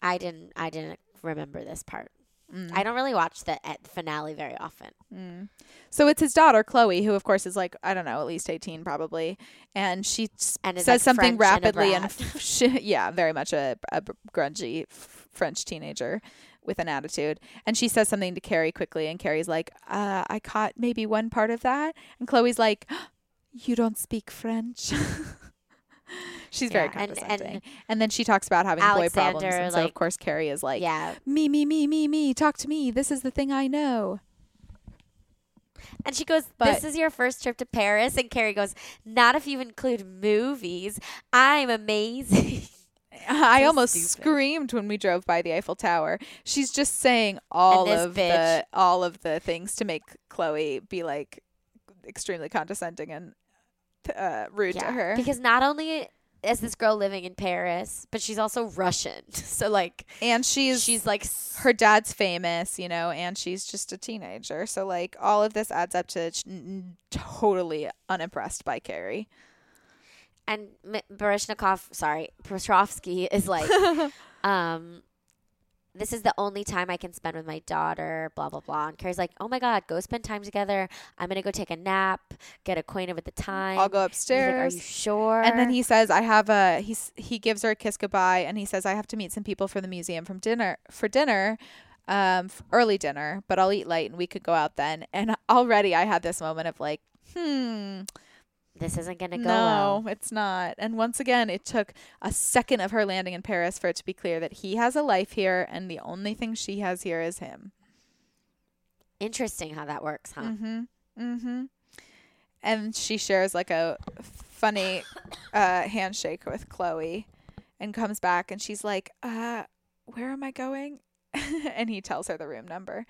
Speaker 2: I didn't I didn't remember this part.
Speaker 1: Mm.
Speaker 2: I don't really watch the at finale very often.
Speaker 1: Mm. So it's his daughter, Chloe, who, of course, is like, I don't know, at least 18 probably. And she
Speaker 2: And
Speaker 1: says
Speaker 2: like,
Speaker 1: something
Speaker 2: French
Speaker 1: rapidly and, she, yeah, very much a, a grungy French teenager with an attitude. And she says something to Carrie quickly, and Carrie's like, uh, I caught maybe one part of that. And Chloe's like, You don't speak French. She's very
Speaker 2: Yeah, and-
Speaker 1: condescending. And,
Speaker 2: and
Speaker 1: then she talks about having boy problems. And so, of course, Carrie is like,
Speaker 2: yeah.
Speaker 1: Me, me, me, me, me. Talk to me. This is the thing I know.
Speaker 2: And she goes,
Speaker 1: But-
Speaker 2: This is your first trip to Paris and Carrie goes, Not if you include movies. I'm amazing.
Speaker 1: I
Speaker 2: So
Speaker 1: almost
Speaker 2: stupid.
Speaker 1: screamed when we drove by the Eiffel Tower. She's just saying all of the all of the things to make Chloe be like extremely condescending and uh, rude to her.
Speaker 2: Because not only is this girl living in Paris, but she's also Russian. So like
Speaker 1: and she's
Speaker 2: she's like
Speaker 1: her dad's famous, you know, and she's just a teenager. So like all of this adds up to n- totally unimpressed by Carrie.
Speaker 2: and M- Baryshnikov, sorry, Petrovsky is like, um, this is the only time I can spend with my daughter, blah, blah, blah. And Carrie's like, oh my God, go spend time together. I'm going to go take a nap, get acquainted with the time.
Speaker 1: I'll go
Speaker 2: he's like, Are
Speaker 1: upstairs.
Speaker 2: you sure?
Speaker 1: And then he says, "I have a." He's he gives her a kiss goodbye, and he says, "I have to meet some people for the museum from dinner for dinner." um, early dinner, but I'll eat light and we could go out then. And already I had this moment of like, hmm,
Speaker 2: This isn't gonna go
Speaker 1: no,
Speaker 2: well.
Speaker 1: it's not. And once again, it took a second of her landing in Paris for it to be clear that he has a life here and the only thing she has here is him.
Speaker 2: Interesting how that works, huh?
Speaker 1: Mm-hmm. Mm-hmm. And she shares like a funny uh, handshake with Chloe and comes back and she's like, uh, where am I going? and he tells her the room number.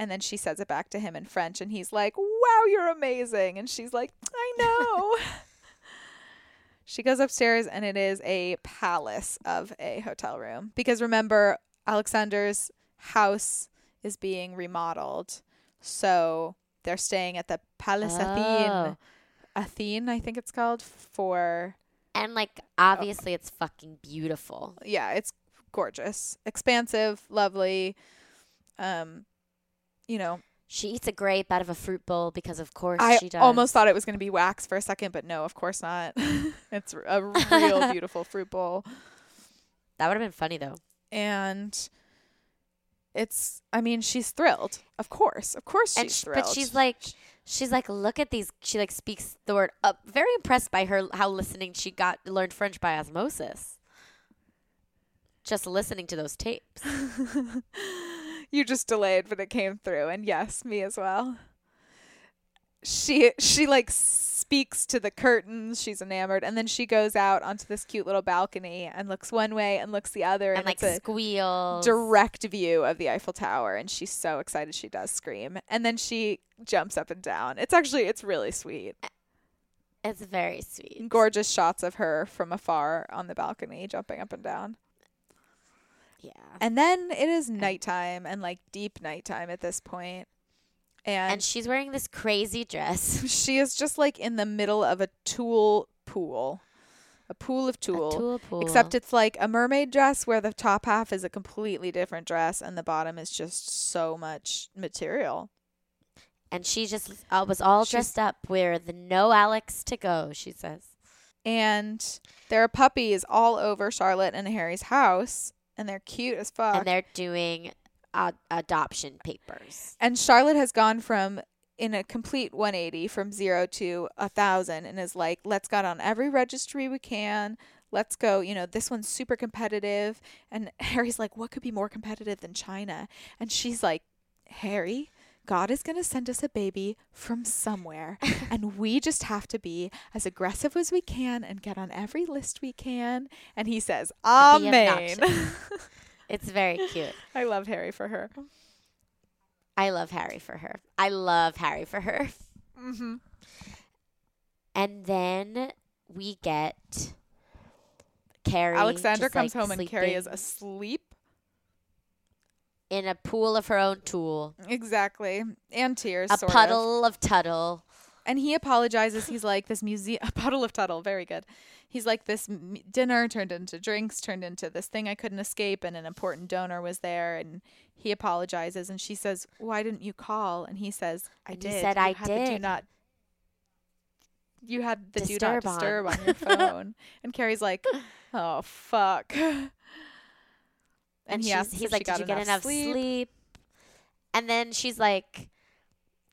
Speaker 1: And then she says it back to him in French and he's like, Wow, you're amazing. And she's like, I know. she goes upstairs and it is a palace of a hotel room. Because remember, Alexander's house is being remodeled. So they're staying at the Palace Athene.
Speaker 2: Oh.
Speaker 1: Athene, I think it's called, for
Speaker 2: And like obviously it's fucking beautiful.
Speaker 1: yeah, it's gorgeous, expansive, lovely. Um, you know,
Speaker 2: She eats a grape out of a fruit bowl because of course
Speaker 1: I
Speaker 2: she does.
Speaker 1: I almost thought it was going to be wax for a second, but no, of course not. it's a real beautiful fruit bowl,
Speaker 2: that would have been funny though.
Speaker 1: and it's. I mean, she's thrilled. Of course, of course, she's
Speaker 2: and sh-
Speaker 1: thrilled.
Speaker 2: but she's like she's like look at these she like speaks the word up very impressed by her how listening she got learned french by osmosis just listening to those tapes
Speaker 1: you just delayed, but it came through, and yes, me as well. She she like speaks to the curtains. She's enamored, and then she goes out onto this cute little balcony and looks one way and looks the other, and,
Speaker 2: and like squeals
Speaker 1: direct view of the Eiffel Tower, and she's so excited she does scream, and then she jumps up and down. It's actually it's really sweet,
Speaker 2: it's very sweet
Speaker 1: gorgeous shots of her from afar on the balcony jumping up and down.
Speaker 2: Yeah
Speaker 1: And then it is nighttime and like deep nighttime at this point. And,
Speaker 2: and she's wearing this crazy dress
Speaker 1: she is just like in the middle of a tulle pool. A pool of
Speaker 2: a
Speaker 1: tulle.
Speaker 2: tulle pool.
Speaker 1: Except it's like a mermaid dress where the top half is a completely different dress and the bottom is just so much material.
Speaker 2: and she just uh, was all
Speaker 1: She's-
Speaker 2: dressed up where the no alex to go she says
Speaker 1: And there are puppies all over Charlotte and Harry's house and they're cute as fuck.
Speaker 2: and they're doing ad- adoption papers
Speaker 1: And Charlotte has gone from in a complete 180 from zero to a thousand and is like, let's get on every registry we can. Let's go. You know, this one's super competitive. And Harry's like, what could be more competitive than China? And she's like, Harry, God is going to send us a baby from somewhere. and we just have to be as aggressive as we can and get on every list we can. And he says, Amen.
Speaker 2: it's very cute
Speaker 1: I love Harry for her.
Speaker 2: I love Harry for her. I love Harry for her.
Speaker 1: Mm-hmm.
Speaker 2: And then we get Carrie.
Speaker 1: Alexander
Speaker 2: just,
Speaker 1: comes
Speaker 2: like,
Speaker 1: home and Carrie is asleep.
Speaker 2: In a pool of her own tulle.
Speaker 1: Exactly. And tears.
Speaker 2: A
Speaker 1: sort Of.
Speaker 2: puddle of tuttle.
Speaker 1: And he apologizes. He's like, this museum, a puddle of tuttle. Very good. He's like, this m- dinner turned into drinks, turned into this thing I couldn't escape, and an important donor was there. And he apologizes. And she says, Why didn't you call? And he says, I
Speaker 2: And he
Speaker 1: did.
Speaker 2: said,
Speaker 1: You
Speaker 2: "I
Speaker 1: the do
Speaker 2: did."
Speaker 1: not. You had the
Speaker 2: Disturb
Speaker 1: do not disturb on your phone. and Carrie's like, Oh, fuck. And, he
Speaker 2: she's,
Speaker 1: asks
Speaker 2: he's like, Did you get enough sleep? And then she's like,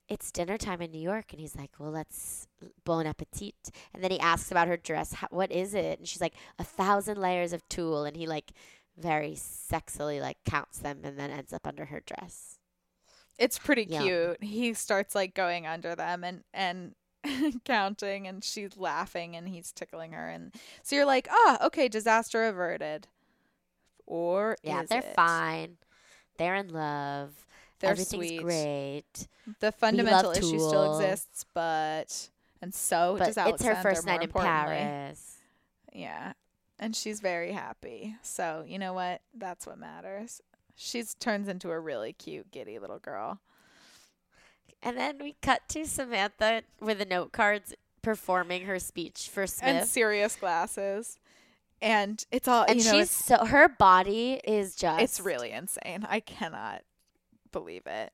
Speaker 2: It's dinner time in New York. And he's like, Well, let's bon appetit. And then he asks about her dress. How, what is it? And she's like, A thousand layers of tulle. And he like very sexily like counts them and then ends up under her dress.
Speaker 1: It's pretty
Speaker 2: Yeah.
Speaker 1: cute. He starts like going under them and and counting and she's laughing and he's tickling her and so you're like, "Ah, okay, disaster averted." Or
Speaker 2: Yeah, they're
Speaker 1: it?
Speaker 2: fine. They're in love.
Speaker 1: They're
Speaker 2: Everything's
Speaker 1: sweet.
Speaker 2: great.
Speaker 1: The fundamental issue still exists, but and so
Speaker 2: but
Speaker 1: does
Speaker 2: it's her first night in. Paris.
Speaker 1: Yeah. And she's very happy. So, you know what? That's what matters. She turns into a really cute, giddy little girl.
Speaker 2: And then we cut to Samantha with the note cards performing her speech for Smith.
Speaker 1: And serious glasses. And it's all
Speaker 2: and
Speaker 1: you know,
Speaker 2: she's so her body is just
Speaker 1: It's really insane. I cannot believe it.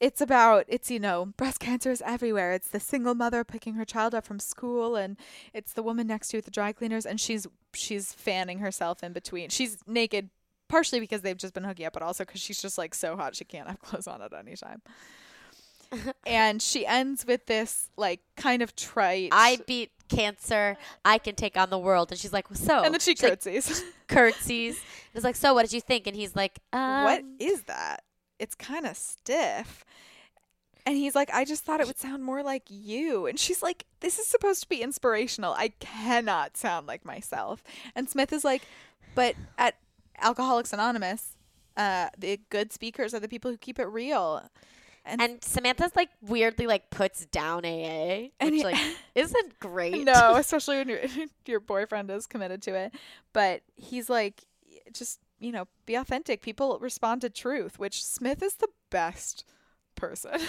Speaker 1: It's about it's you know breast cancer is everywhere. It's the single mother picking her child up from school, and it's the woman next to you at the dry cleaners, and she's she's fanning herself in between. She's naked partially because they've just been hooking up, but also because she's just like so hot she can't have clothes on at any time. and she ends with this like kind of trite.
Speaker 2: I beat cancer. I can take on the world. And she's like, so.
Speaker 1: and then she
Speaker 2: she's like,
Speaker 1: curtsies.
Speaker 2: curtsies. It's like, so what did you think? And he's like, um,
Speaker 1: what is that? It's kind of stiff. And he's like, I just thought it would sound more like you. And she's like, this is supposed to be inspirational. I cannot sound like myself. And Smith is like, but at Alcoholics Anonymous, uh, the good speakers are the people who keep it real. And,
Speaker 2: And Samantha's like weirdly like puts down AA,
Speaker 1: And
Speaker 2: which
Speaker 1: he-
Speaker 2: like isn't great.
Speaker 1: no, especially when your your boyfriend is committed to it. But he's like, just you know, be authentic. People respond to truth, which Smith is the best person.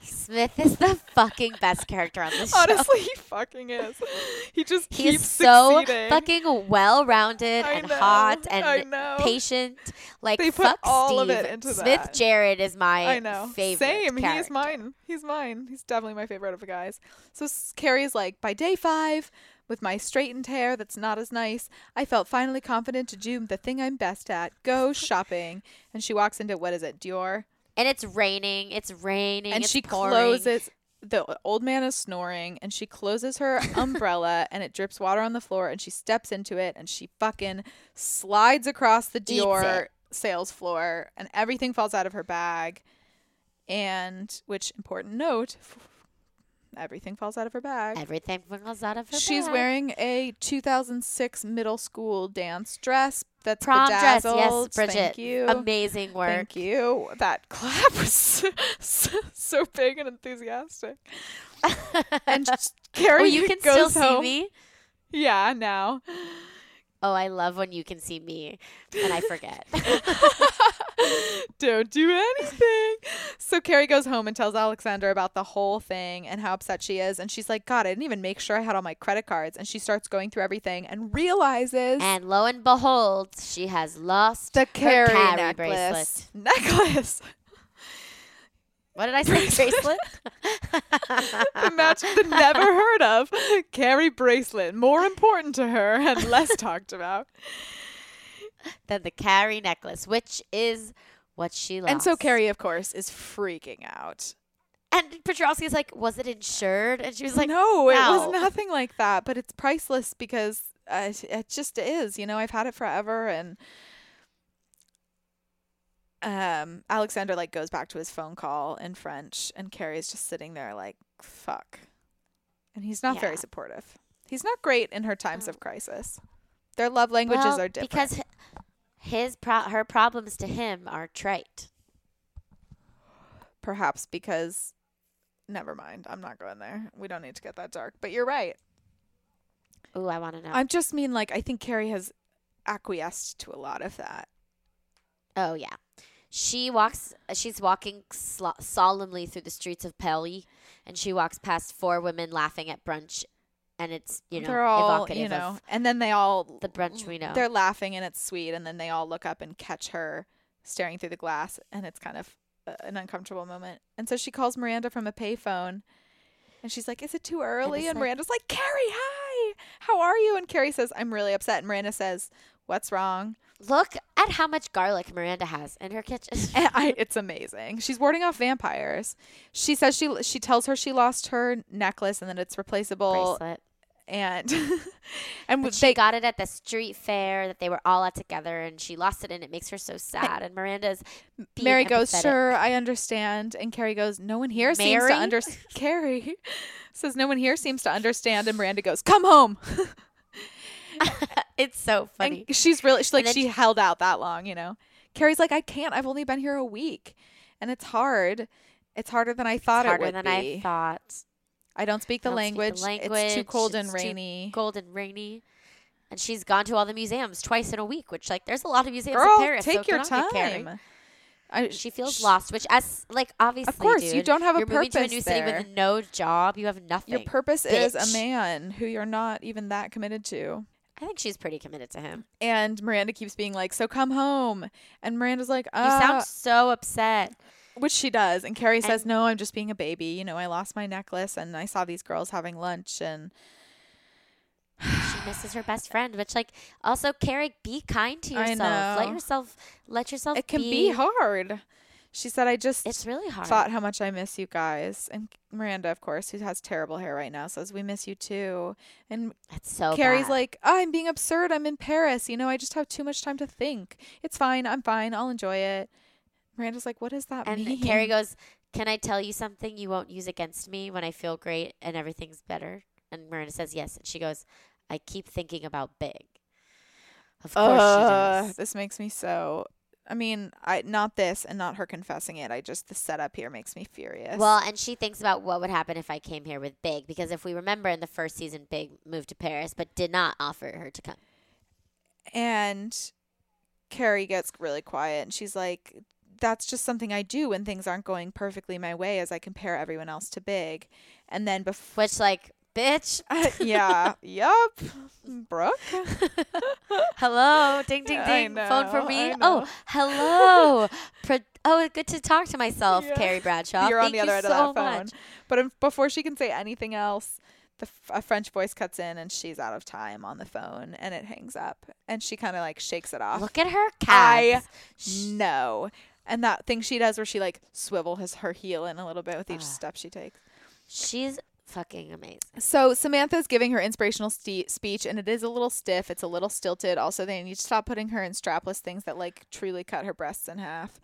Speaker 2: Smith is the fucking best character on this show.
Speaker 1: Honestly, he fucking is. He just
Speaker 2: He
Speaker 1: keeps
Speaker 2: so
Speaker 1: succeeding.
Speaker 2: fucking well rounded and
Speaker 1: know,
Speaker 2: hot and patient. Like
Speaker 1: They put
Speaker 2: fuck
Speaker 1: all of
Speaker 2: Steve.
Speaker 1: it into
Speaker 2: Smith
Speaker 1: that.
Speaker 2: Jerrod is my
Speaker 1: I know.
Speaker 2: favorite.
Speaker 1: Same. He is mine. He's mine. He's definitely my favorite of the guys. So Carrie's like, by day five, with my straightened hair that's not as nice, I felt finally confident to do the thing I'm best at go shopping. And she walks into, what is it, Dior?
Speaker 2: And it's raining. It's raining.
Speaker 1: and
Speaker 2: it's
Speaker 1: she
Speaker 2: pouring.
Speaker 1: closes the old man is snoring and she closes her umbrella and it drips water on the floor and she steps into it and she fucking slides across the Dior sales floor and everything falls out of her bag and which important note everything falls out of her bag
Speaker 2: Everything falls out of her. Bag.
Speaker 1: She's
Speaker 2: bag.
Speaker 1: wearing a 2006 middle school dance dress that's
Speaker 2: prom dress. Yes. Bridget.
Speaker 1: Thank you.
Speaker 2: Amazing work.
Speaker 1: Thank you. That clap was so, big and enthusiastic. And Carrie
Speaker 2: you can still
Speaker 1: goes
Speaker 2: see
Speaker 1: home.
Speaker 2: me.
Speaker 1: Yeah, now.
Speaker 2: Oh, I love when you can see me and I forget.
Speaker 1: Don't do anything. So Carrie goes home and tells Alexander about the whole thing and how upset she is. And she's like, God, I didn't even make sure I had all my credit cards. And she starts going through everything and realizes
Speaker 2: and lo and behold, she has lost
Speaker 1: the Carrie necklace.
Speaker 2: bracelet.
Speaker 1: Necklace.
Speaker 2: What did I say? bracelet?
Speaker 1: the match the never heard of Carrie bracelet. More important to her and less talked about.
Speaker 2: than the Carrie necklace, which is what she lost.
Speaker 1: And so Carrie, of course, is freaking out.
Speaker 2: And Petrovsky's like, was it insured? And she was like,
Speaker 1: no, it was nothing like that. But it's priceless because uh, it just is. You know, I've had it forever, and um, Alexander like goes back to his phone call in French, and Carrie's just sitting there like, "Fuck," and he's not very supportive. He's not great in her times of crisis. Their love languages
Speaker 2: well,
Speaker 1: are different.
Speaker 2: because his pro- her problems to him are trite.
Speaker 1: perhaps because never mind i'm not going there we don't need to get that dark but you're right
Speaker 2: Ooh, I want to know.
Speaker 1: i just mean like i think carrie has acquiesced to a lot of that
Speaker 2: oh yeah, she walks. She's walking sl- solemnly through the streets of Pelly, and she walks past four women laughing at brunch, and it's you know
Speaker 1: they're all
Speaker 2: evocative
Speaker 1: you know and then they all
Speaker 2: the brunch we know.
Speaker 1: they're laughing and it's sweet and then they all look up and catch her staring through the glass and it's kind of uh, an uncomfortable moment and so she calls miranda from a payphone and she's like is it too early
Speaker 2: it's
Speaker 1: and
Speaker 2: like-
Speaker 1: miranda's like carrie hi how are you and carrie says i'm really upset and miranda says what's wrong
Speaker 2: Look at how much garlic Miranda has in her kitchen.
Speaker 1: I, it's amazing. She's warding off vampires. She says she she tells her she lost her necklace and that it's replaceable.
Speaker 2: Bracelet.
Speaker 1: And and
Speaker 2: But
Speaker 1: they
Speaker 2: she got it at the street fair that they were all at together, and she lost it, and it makes her so sad. And Miranda's being
Speaker 1: Mary goes,
Speaker 2: empathetic.
Speaker 1: "Sure, I understand." And Carrie goes, "No one here seems to understand." Carrie says, "No one here seems to understand." And Miranda goes, "Come home."
Speaker 2: it's so funny.
Speaker 1: And she's really she's like she
Speaker 2: she-
Speaker 1: held out that long, you know. Carrie's like, "I can't. I've only been here a week, and it's hard. It's harder than I thought
Speaker 2: it's harder
Speaker 1: it would
Speaker 2: than
Speaker 1: be.
Speaker 2: I thought.
Speaker 1: I don't speak the
Speaker 2: don't speak
Speaker 1: language.
Speaker 2: the language.
Speaker 1: It's too cold and
Speaker 2: It's too
Speaker 1: rainy."
Speaker 2: Cold and rainy. And she's gone to all the museums twice in a week, which like there's a lot of museums
Speaker 1: Girl,
Speaker 2: in Paris. so
Speaker 1: take your
Speaker 2: it, Carrie.
Speaker 1: time. I,
Speaker 2: She feels
Speaker 1: sh-
Speaker 2: lost, which as like obviously, of
Speaker 1: course, you don't have a purpose.
Speaker 2: you're moving to a new city with no job. You have nothing.
Speaker 1: Your purpose is a man who you're not even that committed to.
Speaker 2: I think she's pretty committed to him.
Speaker 1: And Miranda keeps being like, "So come home." And Miranda's like,
Speaker 2: You
Speaker 1: "Uh,"
Speaker 2: sound so upset.
Speaker 1: which she does. And Carrie says, "No, I'm just being a baby. You know, I lost my necklace and I saw these girls having lunch and
Speaker 2: she misses her best friend. Which, like, also, Carrie, be kind to yourself. Let yourself, let yourself.
Speaker 1: It can be hard. She said, I just
Speaker 2: It's really hard.
Speaker 1: thought how much I miss you guys. And Miranda, of course, who has terrible hair right now, says, We miss you too. And
Speaker 2: It's so.
Speaker 1: Carrie's
Speaker 2: bad.
Speaker 1: like, oh, I'm being absurd. I'm in Paris. You know, I just have too much time to think. It's fine. I'm fine. I'll enjoy it. Miranda's like, what does that
Speaker 2: and
Speaker 1: mean?
Speaker 2: Carrie goes, "Can I tell you something you won't use against me when I feel great and everything's better?" And Miranda says, "Yes." And she goes, "I keep thinking about big." Of course does.
Speaker 1: This makes me so. I mean, I not this and not her confessing it. I just the setup here makes me furious.
Speaker 2: Well, and she thinks about what would happen if I came here with Big, because if we remember in the first season, Big moved to Paris but did not offer her to come.
Speaker 1: and Carrie gets really quiet and she's like, "That's just something I do when things aren't going perfectly my way, as I compare everyone else to Big." And then before,
Speaker 2: Which, like, bitch,
Speaker 1: yeah, yup, Brooke.
Speaker 2: hello, ding, ding,
Speaker 1: I
Speaker 2: ding, phone for me. Oh, hello. Pro- oh, good to talk to myself,
Speaker 1: Yeah.
Speaker 2: Carrie Bradshaw.
Speaker 1: You're on the other end
Speaker 2: so
Speaker 1: of that phone.
Speaker 2: much.
Speaker 1: But um, before she can say anything else, the f- a French voice cuts in and she's out of time on the phone and it hangs up and she kind of like shakes it off.
Speaker 2: Look at her
Speaker 1: I
Speaker 2: calves. Sh-
Speaker 1: no. And that thing she does where she like swivel his her heel in a little bit with each
Speaker 2: Ah.
Speaker 1: step she takes.
Speaker 2: She's fucking amazing.
Speaker 1: So Samantha's giving her inspirational ste- speech, and it is a little stiff. It's a little stilted. Also, they need to stop putting her in strapless things that like truly cut her breasts in half.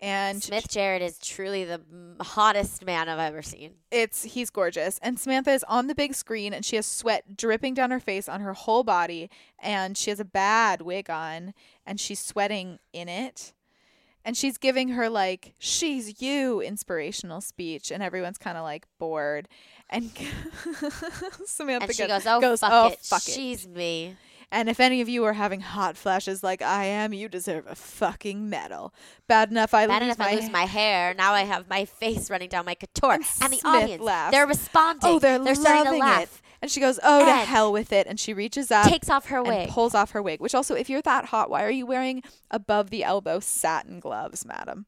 Speaker 1: And
Speaker 2: Smith Jerrod is truly the hottest man I've ever seen.
Speaker 1: it's he's gorgeous. And Samantha is on the big screen, and she has sweat dripping down her face on her whole body, and she has a bad wig on, and she's sweating in it. And she's giving her like she's you inspirational speech, and everyone's kind of like bored. And Samantha
Speaker 2: And she goes, "Oh,
Speaker 1: goes,
Speaker 2: fuck
Speaker 1: "Oh,
Speaker 2: it,
Speaker 1: fuck it."
Speaker 2: she's me."
Speaker 1: And if any of you are having hot flashes like I am, you deserve a fucking medal. Bad enough I
Speaker 2: Bad
Speaker 1: lose
Speaker 2: enough
Speaker 1: my
Speaker 2: I lose my hair. Now I have my face running down my couture.
Speaker 1: And
Speaker 2: And, the audience,
Speaker 1: laughs.
Speaker 2: Oh, they're responding.
Speaker 1: Oh, they're,
Speaker 2: starting to laugh.
Speaker 1: it. And she goes, "Oh, to hell with it!" And she reaches up,
Speaker 2: Takes off her
Speaker 1: and
Speaker 2: wig.
Speaker 1: pulls off her wig. Which also, if you're that hot, why are you wearing above the elbow satin gloves, madam?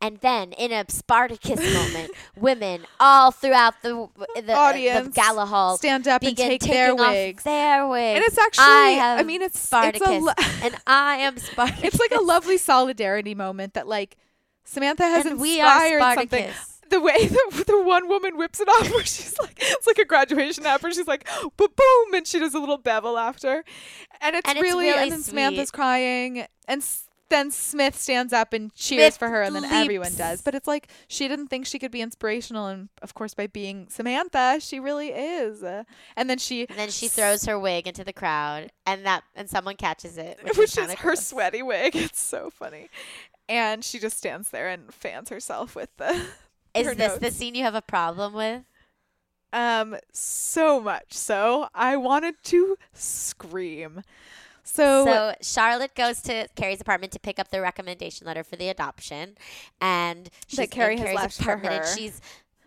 Speaker 2: And then, in a Spartacus moment, women all throughout the the, the
Speaker 1: Audience
Speaker 2: gala hall
Speaker 1: stand up and take their wigs.
Speaker 2: Their wigs.
Speaker 1: And it's actually-
Speaker 2: I
Speaker 1: I mean, it's- it's
Speaker 2: Spartacus,
Speaker 1: lo-
Speaker 2: and I am Spartacus.
Speaker 1: It's like a lovely solidarity moment that like Samantha has
Speaker 2: And we are
Speaker 1: inspired something. The way the, the one woman whips it off, where she's like, it's like a graduation app, where she's like, boom, boom, and she does a little bevel after, and it's,
Speaker 2: And it's
Speaker 1: really,
Speaker 2: really
Speaker 1: and then Samantha's crying, and then Smith stands up and cheers
Speaker 2: Smith
Speaker 1: for her, and then everyone does. But it's like she didn't think she could be inspirational, and of course, by being Samantha, she really is. And then she,
Speaker 2: And then she throws her wig into the crowd, and that and someone catches it, which,
Speaker 1: which
Speaker 2: is,
Speaker 1: is her sweaty wig. It's so funny. And she just stands there and fans herself with the.
Speaker 2: Is this the scene you have a problem with?
Speaker 1: Um, so much so I wanted to scream. So,
Speaker 2: So Charlotte goes to Carrie's apartment to pick up the recommendation letter for the adoption, and she's
Speaker 1: That Carrie
Speaker 2: in
Speaker 1: has
Speaker 2: Carrie's
Speaker 1: left for
Speaker 2: apartment,
Speaker 1: her.
Speaker 2: and she's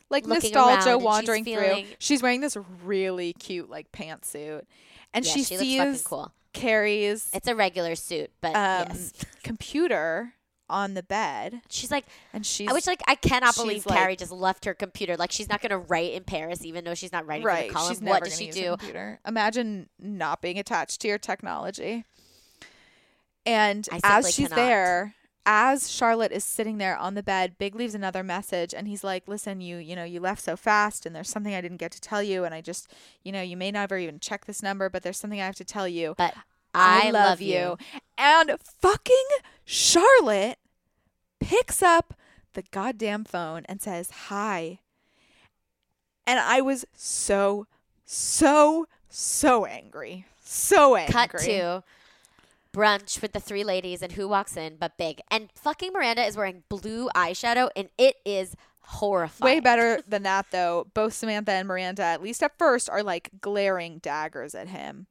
Speaker 1: like nostalgia
Speaker 2: and she's
Speaker 1: wandering
Speaker 2: feeling-
Speaker 1: through. She's wearing this really cute like pantsuit, and
Speaker 2: yeah,
Speaker 1: she,
Speaker 2: she
Speaker 1: sees
Speaker 2: looks fucking cool.
Speaker 1: Carrie's
Speaker 2: It's a regular suit, but
Speaker 1: um
Speaker 2: yes,
Speaker 1: computer on the bed,
Speaker 2: she's like.
Speaker 1: and she's
Speaker 2: I wish like I cannot believe
Speaker 1: like-
Speaker 2: Carrie just left her computer. Like she's not gonna write in Paris, even though she's not writing for
Speaker 1: right.
Speaker 2: the column.
Speaker 1: She's
Speaker 2: what does she do?
Speaker 1: Computer. Imagine not being attached to your technology. And as she's
Speaker 2: cannot.
Speaker 1: there, as Charlotte is sitting there on the bed, Big leaves another message and he's like, "Listen, you, you know, you left so fast and there's something I didn't get to tell you and I just, you know, you may never even check this number, but there's something I have to tell you.
Speaker 2: But I, love,
Speaker 1: you. And fucking Charlotte picks up the goddamn phone and says, Hi. And I was so, so, so angry. So angry.
Speaker 2: Cut to brunch with the three ladies, and who walks in but Big. And fucking Miranda is wearing blue eyeshadow, and it is horrifying.
Speaker 1: Way better than that, though. Both Samantha and Miranda, at least at first, are like glaring daggers at him.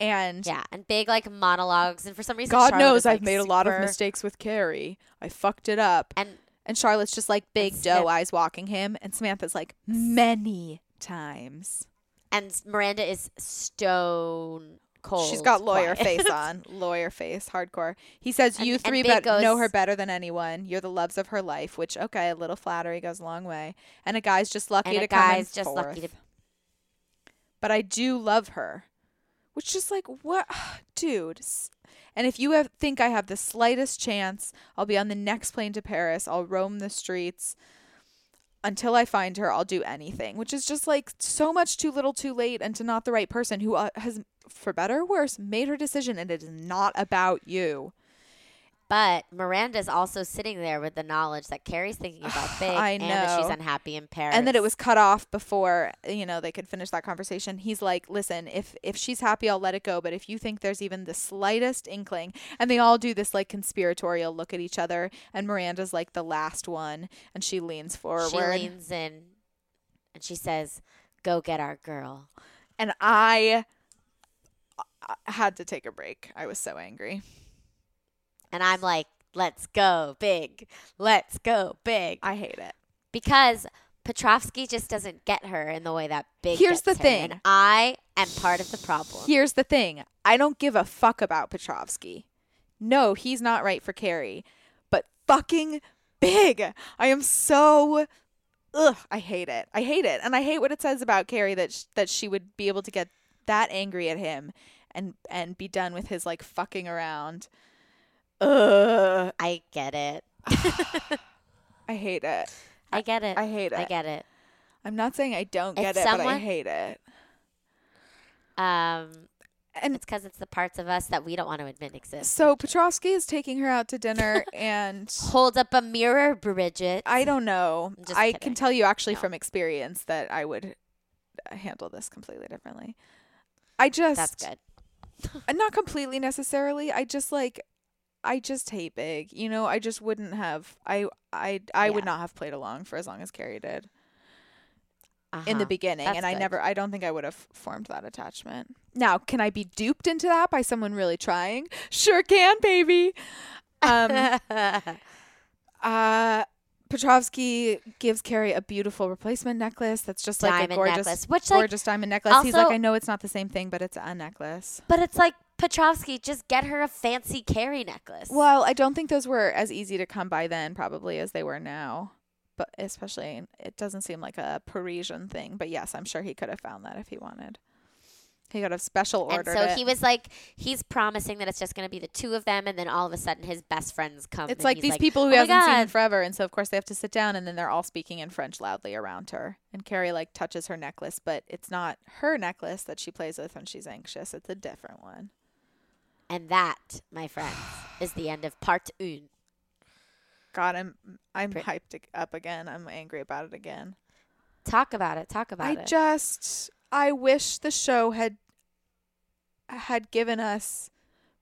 Speaker 1: And
Speaker 2: Yeah, and Big like monologues, and for some reason,
Speaker 1: God
Speaker 2: Charlotte
Speaker 1: knows
Speaker 2: is,
Speaker 1: I've made a lot of mistakes with Carrie. I fucked it up.
Speaker 2: And
Speaker 1: And Charlotte's just like big doe eyes walking him. And Samantha's like, many times.
Speaker 2: and Miranda is stone cold.
Speaker 1: She's got lawyer
Speaker 2: quiet.
Speaker 1: face on. Lawyer face, hardcore. He says,
Speaker 2: And-
Speaker 1: You three
Speaker 2: Big
Speaker 1: bet- know her better than anyone. You're the loves of her life, which, okay, a little flattery goes a long way. And a guy's just lucky to
Speaker 2: a
Speaker 1: come
Speaker 2: guy's just lucky to-
Speaker 1: but I do love her. Which just like what dude. And if you have, think I have the slightest chance, I'll be on the next plane to Paris. I'll roam the streets until I find her. I'll do anything, which is just like so much too little, too late, and to not the right person who uh, has, for better or worse, made her decision, and it is not about you.
Speaker 2: But Miranda's also sitting there with the knowledge that Carrie's thinking about Big
Speaker 1: I
Speaker 2: and that she's unhappy in Paris.
Speaker 1: and that it was cut off before you know they could finish that conversation. He's like listen if if she's happy i'll let it go but if you think there's even the slightest inkling and they all do this like conspiratorial look at each other and miranda's like the last one and she leans forward.
Speaker 2: She leans in and she says, Go get our girl.
Speaker 1: and i I had to take a break. I was so angry
Speaker 2: And I'm like, Let's go, Big. Let's go, Big.
Speaker 1: i hate it
Speaker 2: because Petrovsky just doesn't get her in the way that Big
Speaker 1: Here's the
Speaker 2: her,
Speaker 1: thing.
Speaker 2: and I am part of the problem.
Speaker 1: Here's the thing. I don't give a fuck about Petrovsky. No, he's not right for Carrie. But fucking big. I am so ugh, I hate it. I hate it. And I hate what it says about Carrie that sh- that she would be able to get that angry at him and and be done with his like fucking around. Ugh,
Speaker 2: I get it.
Speaker 1: I hate it.
Speaker 2: I get it.
Speaker 1: I hate it.
Speaker 2: I get it.
Speaker 1: I'm not saying I don't get it, but I hate it.
Speaker 2: Um,
Speaker 1: And
Speaker 2: it's because it's the parts of us that we don't want to admit exist.
Speaker 1: so Petrovsky is taking her out to dinner and
Speaker 2: Hold up a mirror, Bridget.
Speaker 1: I don't know. I
Speaker 2: kidding.
Speaker 1: can tell you actually
Speaker 2: No.
Speaker 1: from experience that I would uh, handle this completely differently. I just
Speaker 2: That's good.
Speaker 1: not completely necessarily. I just like I just hate big. You know, I just wouldn't have I I I would not have played along for as long as Carrie did in the
Speaker 2: Uh-huh.
Speaker 1: beginning
Speaker 2: That's
Speaker 1: and I
Speaker 2: good.
Speaker 1: never I don't think I would have formed that attachment. Now, can I be duped into that by someone really trying? Sure can, baby. Um Uh, Petrovsky gives Carrie a beautiful replacement necklace that's just like a gorgeous,
Speaker 2: necklace, which, like,
Speaker 1: gorgeous diamond necklace. He's like, I know it's not the same thing, but it's a necklace.
Speaker 2: but it's like Petrovsky, just get her a fancy Carrie necklace.
Speaker 1: Well, I don't think those were as easy to come by then, probably as they were now. But especially, it doesn't seem like a Parisian thing. But yes, I'm sure he could have found that if he wanted. He could have special
Speaker 2: and
Speaker 1: ordered
Speaker 2: so
Speaker 1: it.
Speaker 2: he was like, he's promising that it's just going to be the two of them, and then all of a sudden his best friends come.
Speaker 1: It's like
Speaker 2: he's
Speaker 1: these people who
Speaker 2: oh
Speaker 1: he hasn't seen in forever, and so of course they have to sit down, and then they're all speaking in French loudly around her. And Carrie like touches her necklace, but it's not her necklace that she plays with when she's anxious. It's a different one.
Speaker 2: And that, my friends, is the end of part un.
Speaker 1: God, I'm I'm hyped up again. I'm angry about it again.
Speaker 2: Talk about it. Talk about
Speaker 1: I
Speaker 2: it.
Speaker 1: I just I wish the show had had given us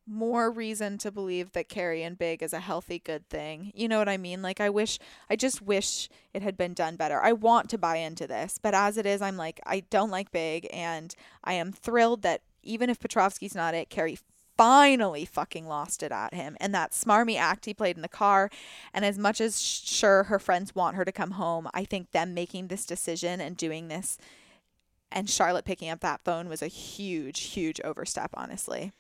Speaker 1: more reason to believe that Carrie and Big is a healthy good thing. You know what I mean? Like I wish I just wish it had been done better. I want to buy into this, but as it is I'm like I don't like Big and I am thrilled that even if Petrovsky's not it, Carrie finally fucking lost it at him and that smarmy act he played in the car and as much as sh- sure her friends want her to come home i think them making this decision and doing this and charlotte picking up that phone was a huge huge overstep honestly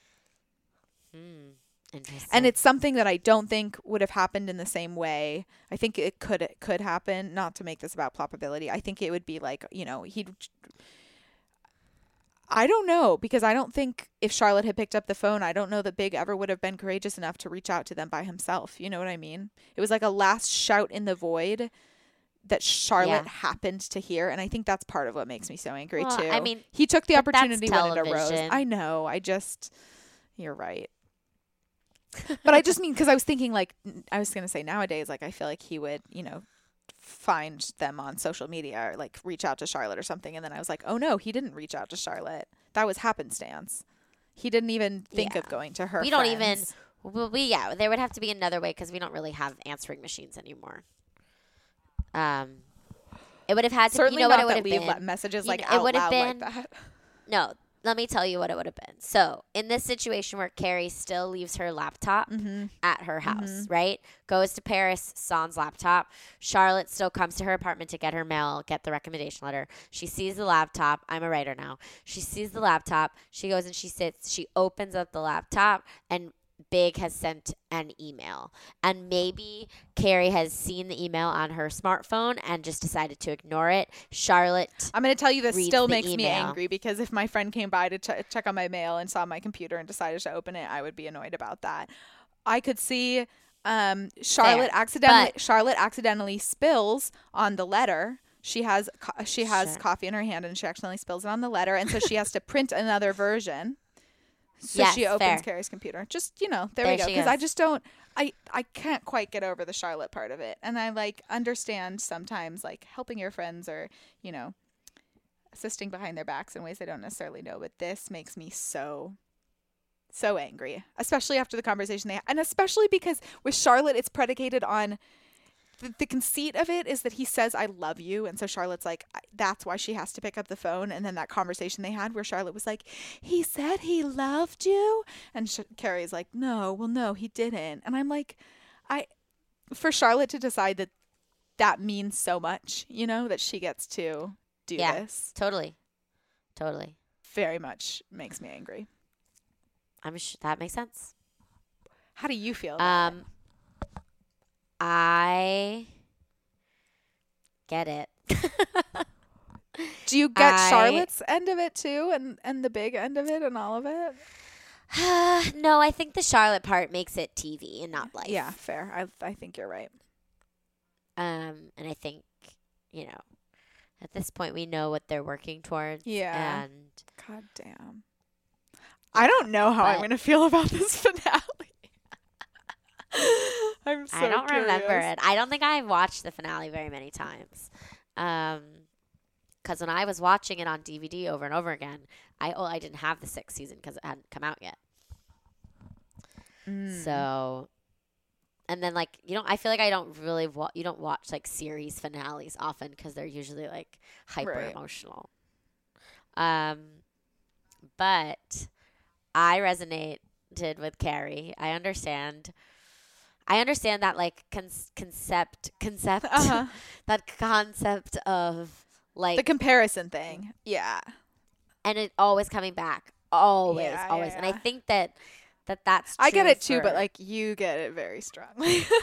Speaker 2: Hmm. Interesting.
Speaker 1: and it's something that I don't think would have happened in the same way. I think it could it could happen. Not to make this about plopability. I think it would be like you know he'd. I don't know because I don't think if Charlotte had picked up the phone, I don't know that Big ever would have been courageous enough to reach out to them by himself. You know what I mean? It was like a last shout in the void that Charlotte
Speaker 2: Yeah.
Speaker 1: happened to hear, and I think that's part of what makes me so angry
Speaker 2: Well,
Speaker 1: too.
Speaker 2: I mean,
Speaker 1: he took the opportunity when it arose. I know. I just, you're right. but I just mean because I was thinking like I was gonna say nowadays like I feel like he would you know find them on social media or like reach out to Charlotte or something and then I was like oh no he didn't reach out to Charlotte that was happenstance he didn't even think
Speaker 2: Yeah.
Speaker 1: of going to her
Speaker 2: we don't even. Well, we yeah, there would have to be another way because we don't really have answering machines anymore. Um, it would have had to.
Speaker 1: certainly
Speaker 2: you know what
Speaker 1: not
Speaker 2: it would
Speaker 1: that
Speaker 2: have been.
Speaker 1: messages
Speaker 2: You
Speaker 1: like
Speaker 2: know, it would have
Speaker 1: like
Speaker 2: been-
Speaker 1: that
Speaker 2: No, let me tell you what it would have been. So, in this situation where Carrie still leaves her laptop
Speaker 1: Mm-hmm.
Speaker 2: at her house, right? Goes to Paris, sans laptop. Charlotte still comes to her apartment to get her mail, get the recommendation letter. She sees the laptop. I'm a writer now. She sees the laptop. She goes and she sits. She opens up the laptop and Big has sent an email. And maybe Carrie has seen the email on her smartphone and just decided to ignore it. Charlotte
Speaker 1: I'm going to tell you this still makes me angry because if my friend came by to ch- check on my mail and saw my computer and decided to open it, I would be annoyed about that. I could see um, Charlotte
Speaker 2: Fair,
Speaker 1: accidentally
Speaker 2: but-
Speaker 1: Charlotte accidentally spills on the letter. She has co- she has
Speaker 2: Sure.
Speaker 1: coffee in her hand and she accidentally spills it on the letter, and so she has to print another version. So
Speaker 2: Yes,
Speaker 1: she opens
Speaker 2: fair.
Speaker 1: Carrie's computer. Just you know, there,
Speaker 2: There
Speaker 1: we go. Because I just don't. I I can't quite get over the Charlotte part of it, and I like understand sometimes like helping your friends or you know assisting behind their backs in ways they don't necessarily know. But this makes me so so angry, especially after the conversation they had, and especially because with Charlotte, it's predicated on. The, the conceit of it is that he says "I love you," and so Charlotte's like, "That's why she has to pick up the phone." And then that conversation they had, where Charlotte was like, "He said he loved you," and Sh- Carrie's like, "No, well, no, he didn't." And I'm like, I, for Charlotte to decide that that means so much, you know, that she gets to do
Speaker 2: Yeah.
Speaker 1: this,
Speaker 2: totally, totally.
Speaker 1: very much makes me angry.
Speaker 2: I'm sh- that makes sense.
Speaker 1: How do you feel?
Speaker 2: Um, I get it.
Speaker 1: Do you get
Speaker 2: I-
Speaker 1: Charlotte's end of it too, and and the big end of it, and all of it?
Speaker 2: no, I think the Charlotte part makes it TV and not life.
Speaker 1: Yeah, fair. I I think you're right.
Speaker 2: Um, and I think you know, at this point, we know what they're working towards.
Speaker 1: Yeah.
Speaker 2: And
Speaker 1: God damn. I don't know how I'm gonna feel about this finale. I'm so
Speaker 2: I don't remember it. I don't think I watched the finale very many times. Um, because when I was watching it on DVD over and over again, I oh I didn't have the sixth season because it hadn't come out yet.
Speaker 1: Mm.
Speaker 2: So, and then like you know, I feel like I don't really wa- you don't watch like series finales often because they're usually like hyper
Speaker 1: Right.
Speaker 2: emotional. Um, but I resonated with Carrie. I understand. I understand that like con- concept concept
Speaker 1: Uh-huh.
Speaker 2: that concept of like
Speaker 1: the comparison thing. Yeah.
Speaker 2: and it always coming back always
Speaker 1: Yeah, yeah,
Speaker 2: always and I think that that that's
Speaker 1: I get it too, but like you get it very strongly.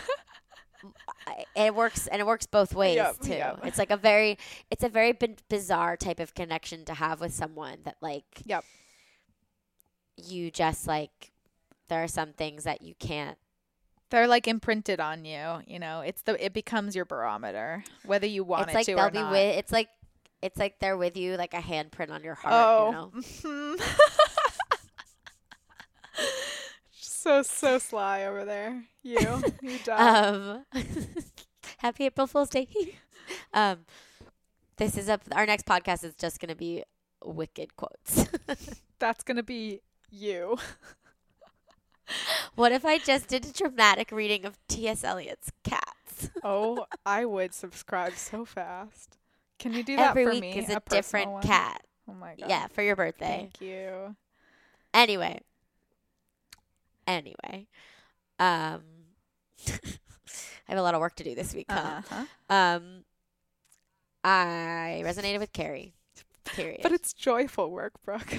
Speaker 2: It works and it works both ways
Speaker 1: Yep,
Speaker 2: too.
Speaker 1: yep.
Speaker 2: It's like a very it's a very bin- bizarre type of connection to have with someone that like
Speaker 1: Yep.
Speaker 2: you just like there are some things that you can't
Speaker 1: They're like imprinted on you, you know. It's the it becomes your barometer, whether you want
Speaker 2: it's
Speaker 1: it
Speaker 2: like
Speaker 1: to
Speaker 2: they'll
Speaker 1: or
Speaker 2: be
Speaker 1: not.
Speaker 2: with it's like it's like they're with you like a handprint on your heart,
Speaker 1: oh.
Speaker 2: you know.
Speaker 1: so so sly over there. You. You dog.
Speaker 2: Um Happy April Fool's Day. um this is up our next podcast is just going to be wicked quotes.
Speaker 1: That's gonna be you.
Speaker 2: What if I just did a dramatic reading of T.S. Eliot's Cats?
Speaker 1: Oh, I would subscribe so fast. Can you do that
Speaker 2: Every
Speaker 1: for
Speaker 2: week
Speaker 1: me?
Speaker 2: is a,
Speaker 1: personal
Speaker 2: different
Speaker 1: one?
Speaker 2: cat.
Speaker 1: Oh my god.
Speaker 2: Yeah, for your birthday.
Speaker 1: Thank you.
Speaker 2: Anyway. Anyway. Um I have a lot of work to do this week, huh?
Speaker 1: Uh-huh.
Speaker 2: Um I resonated with Carrie. Period.
Speaker 1: But it's joyful work, Brooke.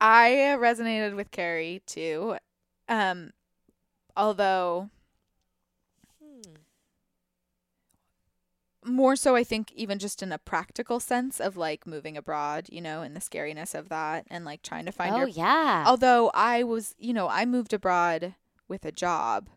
Speaker 1: I resonated with Carrie too. Um although
Speaker 2: Hmm.
Speaker 1: more so I think even just in a practical sense of like moving abroad, you know, and the scariness of that and like trying to find
Speaker 2: oh
Speaker 1: your
Speaker 2: yeah.
Speaker 1: although I was, you know, I moved abroad with a job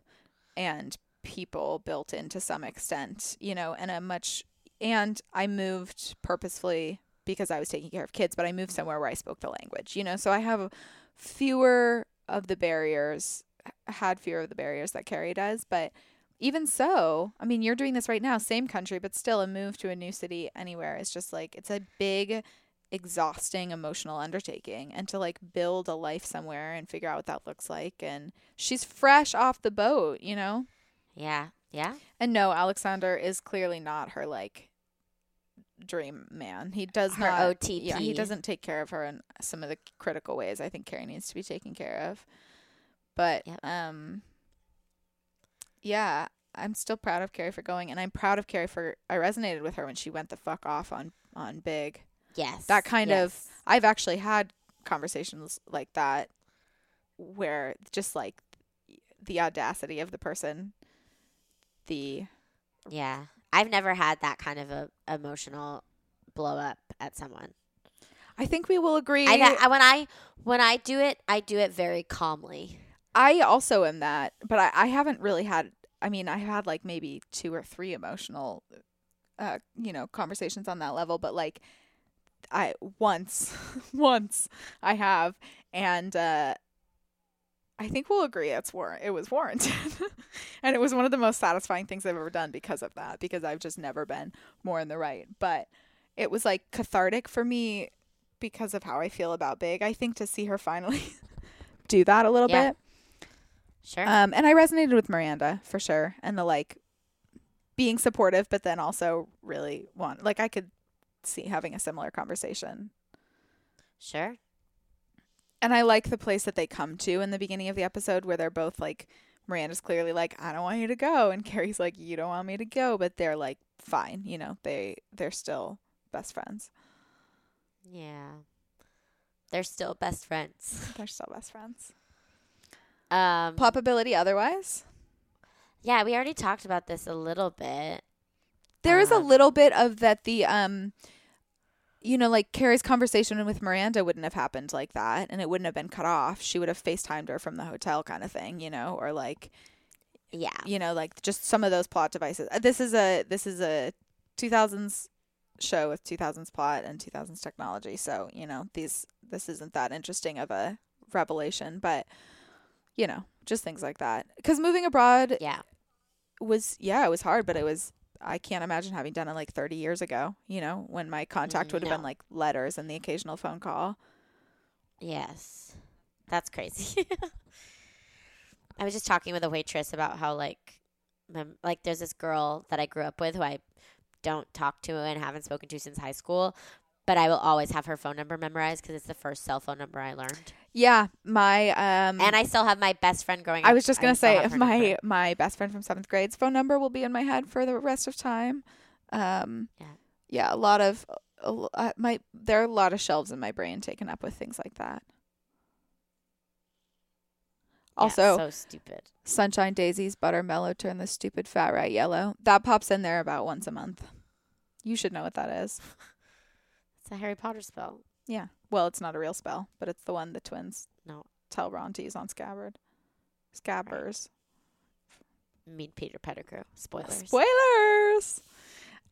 Speaker 1: and people built in to some extent, you know, and a much and I moved purposefully because I was taking care of kids, but I moved mm. somewhere where I spoke the language, you know. So I have fewer of the barriers had fewer of the barriers that Carrie does, but even so, I mean, you're doing this right now, same country, but still a move to a new city anywhere is just like it's a big exhausting emotional undertaking and to like build a life somewhere and figure out what that looks like and she's fresh off the boat, you know?
Speaker 2: yeah. Yeah.
Speaker 1: And no, Alexander is clearly not her like dream man. He does
Speaker 2: Her
Speaker 1: not
Speaker 2: OTP.
Speaker 1: Yeah, he doesn't take care of her in some of the critical ways I think Carrie needs to be taken care of. But
Speaker 2: Yep.
Speaker 1: um yeah, I'm still proud of Carrie for going and I'm proud of Carrie for I resonated with her when she went the fuck off on on Big.
Speaker 2: Yes.
Speaker 1: That kind of. I've actually had conversations like that where just like the audacity of the person the
Speaker 2: Yeah. I've never had that kind of a emotional blow up at someone.
Speaker 1: I think we will agree.
Speaker 2: I, I when I when I do it, I do it very calmly.
Speaker 1: I also am that, but I, I haven't really had. I mean, I had like maybe two or three emotional, uh, you know, conversations on that level. But like, I once, once I have, and uh, I think we'll agree it's war. It was warranted, and it was one of the most satisfying things I've ever done because of that. Because I've just never been more in the right. But it was like cathartic for me because of how I feel about Big. I think to see her finally do that a little
Speaker 2: Yeah.
Speaker 1: bit.
Speaker 2: Sure.
Speaker 1: Um, and I resonated with Miranda for sure, and the like being supportive, but then also really want like I could see having a similar conversation.
Speaker 2: sure.
Speaker 1: And I like the place that they come to in the beginning of the episode where they're both like Miranda's clearly like I don't want you to go, and Carrie's like you don't want me to go, but they're like fine, you know they they're still best friends.
Speaker 2: Yeah. They're still best friends.
Speaker 1: They're still best friends.
Speaker 2: Um
Speaker 1: Plopability otherwise.
Speaker 2: Yeah, we already talked about this a little bit.
Speaker 1: There is a
Speaker 2: Um,
Speaker 1: little bit of that the um you know, like Carrie's conversation with Miranda wouldn't have happened like that and it wouldn't have been cut off. She would have FaceTimed her from the hotel kind of thing, you know, or like
Speaker 2: Yeah.
Speaker 1: you know, like just some of those plot devices. Uh, This is a this is a 2000s show with 2000s plot and 2000s technology. So, you know, these this isn't that interesting of a revelation, but you know, just things like that. Cuz moving abroad
Speaker 2: Yeah.
Speaker 1: was yeah, it was hard, but it was I can't imagine having done it like 30 years ago, you know, when my contact
Speaker 2: Mm,
Speaker 1: would have been like letters and the occasional phone call.
Speaker 2: Yes. That's crazy. I was just talking with a waitress about how like mem- like there's this girl that I grew up with who I don't talk to and haven't spoken to since high school, but I will always have her phone number memorized because it's the first cell phone number I learned.
Speaker 1: Yeah, my um
Speaker 2: And I still have my best friend growing up.
Speaker 1: I was just going to
Speaker 2: still
Speaker 1: say my
Speaker 2: number.
Speaker 1: my best friend from 7th grade's phone number will be in my head for the rest of time. Um
Speaker 2: Yeah.
Speaker 1: yeah, a lot of uh, my there are a lot of shelves in my brain taken up with things like that.
Speaker 2: Yeah,
Speaker 1: Also,
Speaker 2: so stupid.
Speaker 1: Sunshine Daisies, Buttermellow, Turn the Stupid Fat Rat Yellow. That pops in there about once a month. You should know what that is.
Speaker 2: It's a Harry Potter spell.
Speaker 1: Yeah. Well, it's not a real spell, but it's the one the twins
Speaker 2: No,
Speaker 1: tell Ron to use on Scabbard. Scabbers.
Speaker 2: meet Peter Pettigrew. Spoilers.
Speaker 1: Spoilers.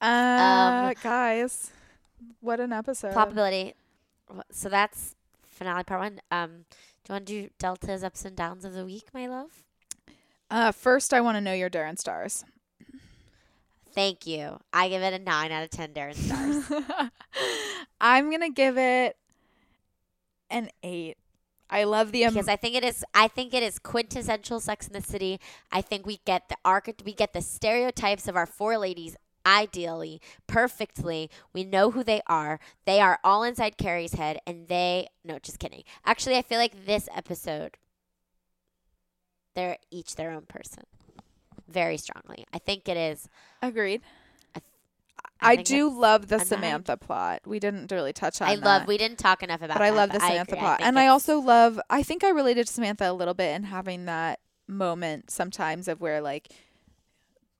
Speaker 1: Uh,
Speaker 2: Um,
Speaker 1: guys, what an episode.
Speaker 2: Plopability. So that's finale part one. Um, do you want to do Delta's ups and downs of the week, my love?
Speaker 1: Uh, first, I want to know your Darren stars.
Speaker 2: Thank you. I give it a nine out of ten Darren stars.
Speaker 1: I'm gonna give it an eight. I love the um,
Speaker 2: because I think it is. I think it is quintessential Sex in the City. I think we get the arch. We get the stereotypes of our four ladies ideally, perfectly. We know who they are. They are all inside Carrie's head, and they. No, just kidding. Actually, I feel like this episode, they're each their own person, very strongly. I think it is.
Speaker 1: agreed.
Speaker 2: I,
Speaker 1: I, do love the. Samantha plot. We didn't really touch on.
Speaker 2: I love.
Speaker 1: that.
Speaker 2: We didn't talk enough about. It.
Speaker 1: But I love the Samantha.
Speaker 2: I
Speaker 1: plot,
Speaker 2: think
Speaker 1: and I also love. I think I related to Samantha a little bit in having that moment sometimes of where like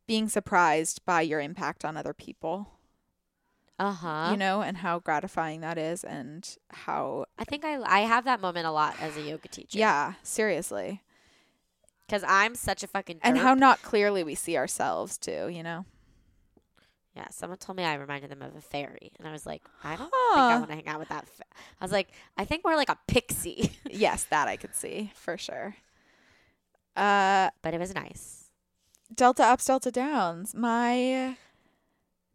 Speaker 1: being surprised by your impact on other people,
Speaker 2: Uh-huh.
Speaker 1: you know, and how gratifying that is, and how
Speaker 2: I think I I have that moment a lot as a yoga teacher.
Speaker 1: yeah, seriously,
Speaker 2: Because I'm such a fucking
Speaker 1: and how not clearly we see ourselves too, you know.
Speaker 2: Yeah, someone told me I reminded them of a fairy, and I was like, I don't think I want to hang out with that. Fa-. I was like, I think more like a pixie,
Speaker 1: yes, that I could see for sure. Uh,
Speaker 2: but it was nice.
Speaker 1: Delta ups, Delta downs. My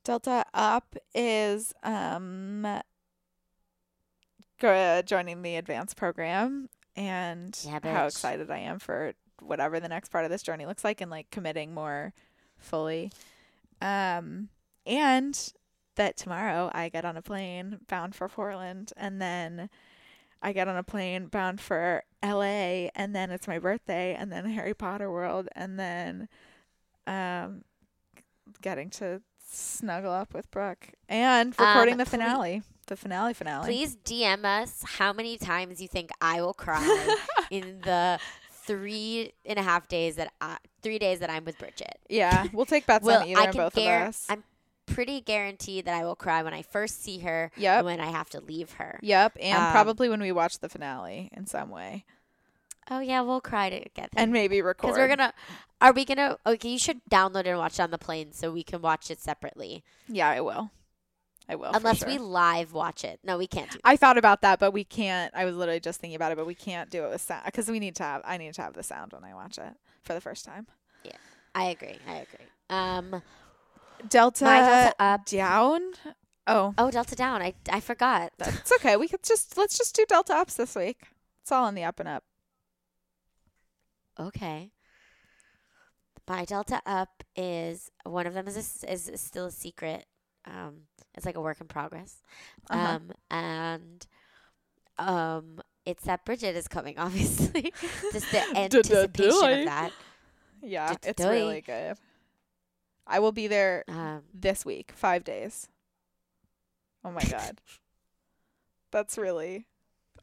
Speaker 1: Delta up is um go- joining the advanced program and
Speaker 2: Yeah,
Speaker 1: how excited I am for whatever the next part of this journey looks like and like committing more fully. Um and that tomorrow I get on a plane bound for Portland and then I get on a plane bound for LA and then it's my birthday and then Harry Potter World and then um getting to snuggle up with Brooke and recording
Speaker 2: Um,
Speaker 1: the finale. the finale finale.
Speaker 2: Please DM us how many times you think I will cry in the three and a half days that I, three days that I'm with Bridget.
Speaker 1: Yeah, we'll take bets
Speaker 2: Well,
Speaker 1: on either
Speaker 2: I can
Speaker 1: both
Speaker 2: guar-
Speaker 1: of us.
Speaker 2: I'm pretty guaranteed that I will cry when I first see her
Speaker 1: Yep.
Speaker 2: and when I have to leave her.
Speaker 1: Yep, and
Speaker 2: Um,
Speaker 1: probably when we watch the finale in some way,
Speaker 2: Oh yeah, we'll cry together.
Speaker 1: and maybe record.
Speaker 2: because we're gonna. Are we gonna? Okay, you should download it and watch it on the plane so we can watch it separately.
Speaker 1: Yeah, I will. I will.
Speaker 2: Unless we live watch it. No, we can't do.
Speaker 1: I thought about that, but we can't. I was literally just thinking about it, but we can't do it with sound because we need to have. I need to have the sound when I watch it for the first time. Yeah.
Speaker 2: I agree. I agree. Um.
Speaker 1: Delta,
Speaker 2: My Delta up.
Speaker 1: down. Oh,
Speaker 2: Oh, Delta down. I I forgot.
Speaker 1: it's okay. We could just let's just do Delta ups this week. It's all on the up and up.
Speaker 2: Okay. My Delta up is one of them is a is still a secret. Um, it's like a work in progress.
Speaker 1: Uh-huh.
Speaker 2: Um, and um, it's that Bridget is coming. Obviously, just the anticipation of that.
Speaker 1: Yeah, it's really good. I will be there
Speaker 2: Um,
Speaker 1: this week, five days. Oh my god, that's really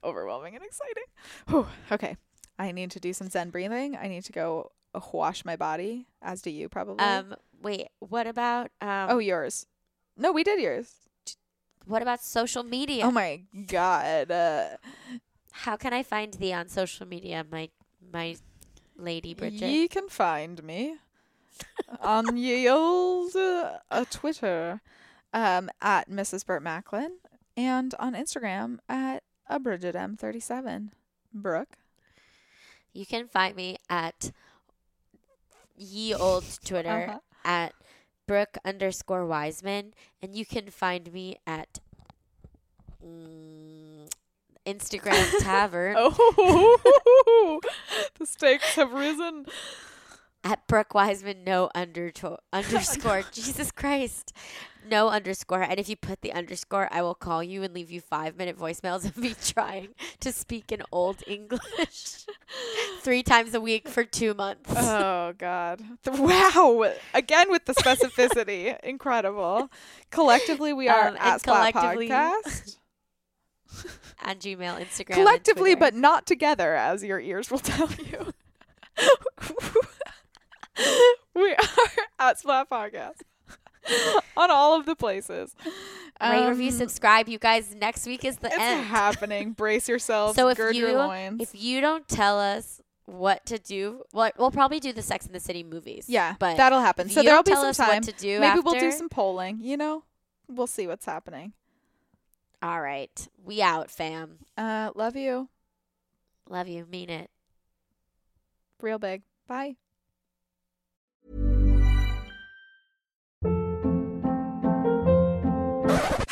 Speaker 1: overwhelming and exciting. Whew, okay, I need to do some Zen breathing. I need to go uh, wash my body, as do you probably.
Speaker 2: um, wait. What about um?
Speaker 1: oh, yours. No, we did yours.
Speaker 2: what about social media?
Speaker 1: Oh my god. Uh,
Speaker 2: How can I find thee on social media, my my lady Bridget?
Speaker 1: Ye can find me on ye old uh, uh, Twitter um, at Mrs. Burt Macklin and on Instagram at a Bridget M37. Brooke.
Speaker 2: You can find me at ye old Twitter
Speaker 1: Uh-huh.
Speaker 2: at Brooke underscore Wiseman, and you can find me at mm, Instagram Tavern
Speaker 1: Oh, the stakes have risen.
Speaker 2: At Brooke Wiseman no underto- underscore Jesus Christ no underscore and if you put the underscore I will call you and leave you five minute voicemails of me trying to speak in old English three times a week for two months.
Speaker 1: Oh God! Wow! Again with the specificity, incredible. Collectively, we are
Speaker 2: Um,
Speaker 1: at
Speaker 2: collectively-
Speaker 1: Podcast.
Speaker 2: on Gmail, Instagram,
Speaker 1: collectively, but not together, as your ears will tell you. we are at Splat Podcast on all of the places.
Speaker 2: rate, review,
Speaker 1: Um,
Speaker 2: subscribe. You guys, next week is the end.
Speaker 1: It's
Speaker 2: end.
Speaker 1: happening. Brace yourselves.
Speaker 2: so if
Speaker 1: gird
Speaker 2: you
Speaker 1: your loins.
Speaker 2: if you don't tell us what to do, well, we'll probably do the Sex in the City movies.
Speaker 1: yeah,
Speaker 2: but
Speaker 1: that'll happen. So there'll be
Speaker 2: tell
Speaker 1: some
Speaker 2: us
Speaker 1: time.
Speaker 2: what to do.
Speaker 1: Maybe we'll do some polling. You know, we'll see what's happening.
Speaker 2: All right, we out, fam.
Speaker 1: Uh, love you,
Speaker 2: Love you, mean it.
Speaker 1: real big. Bye.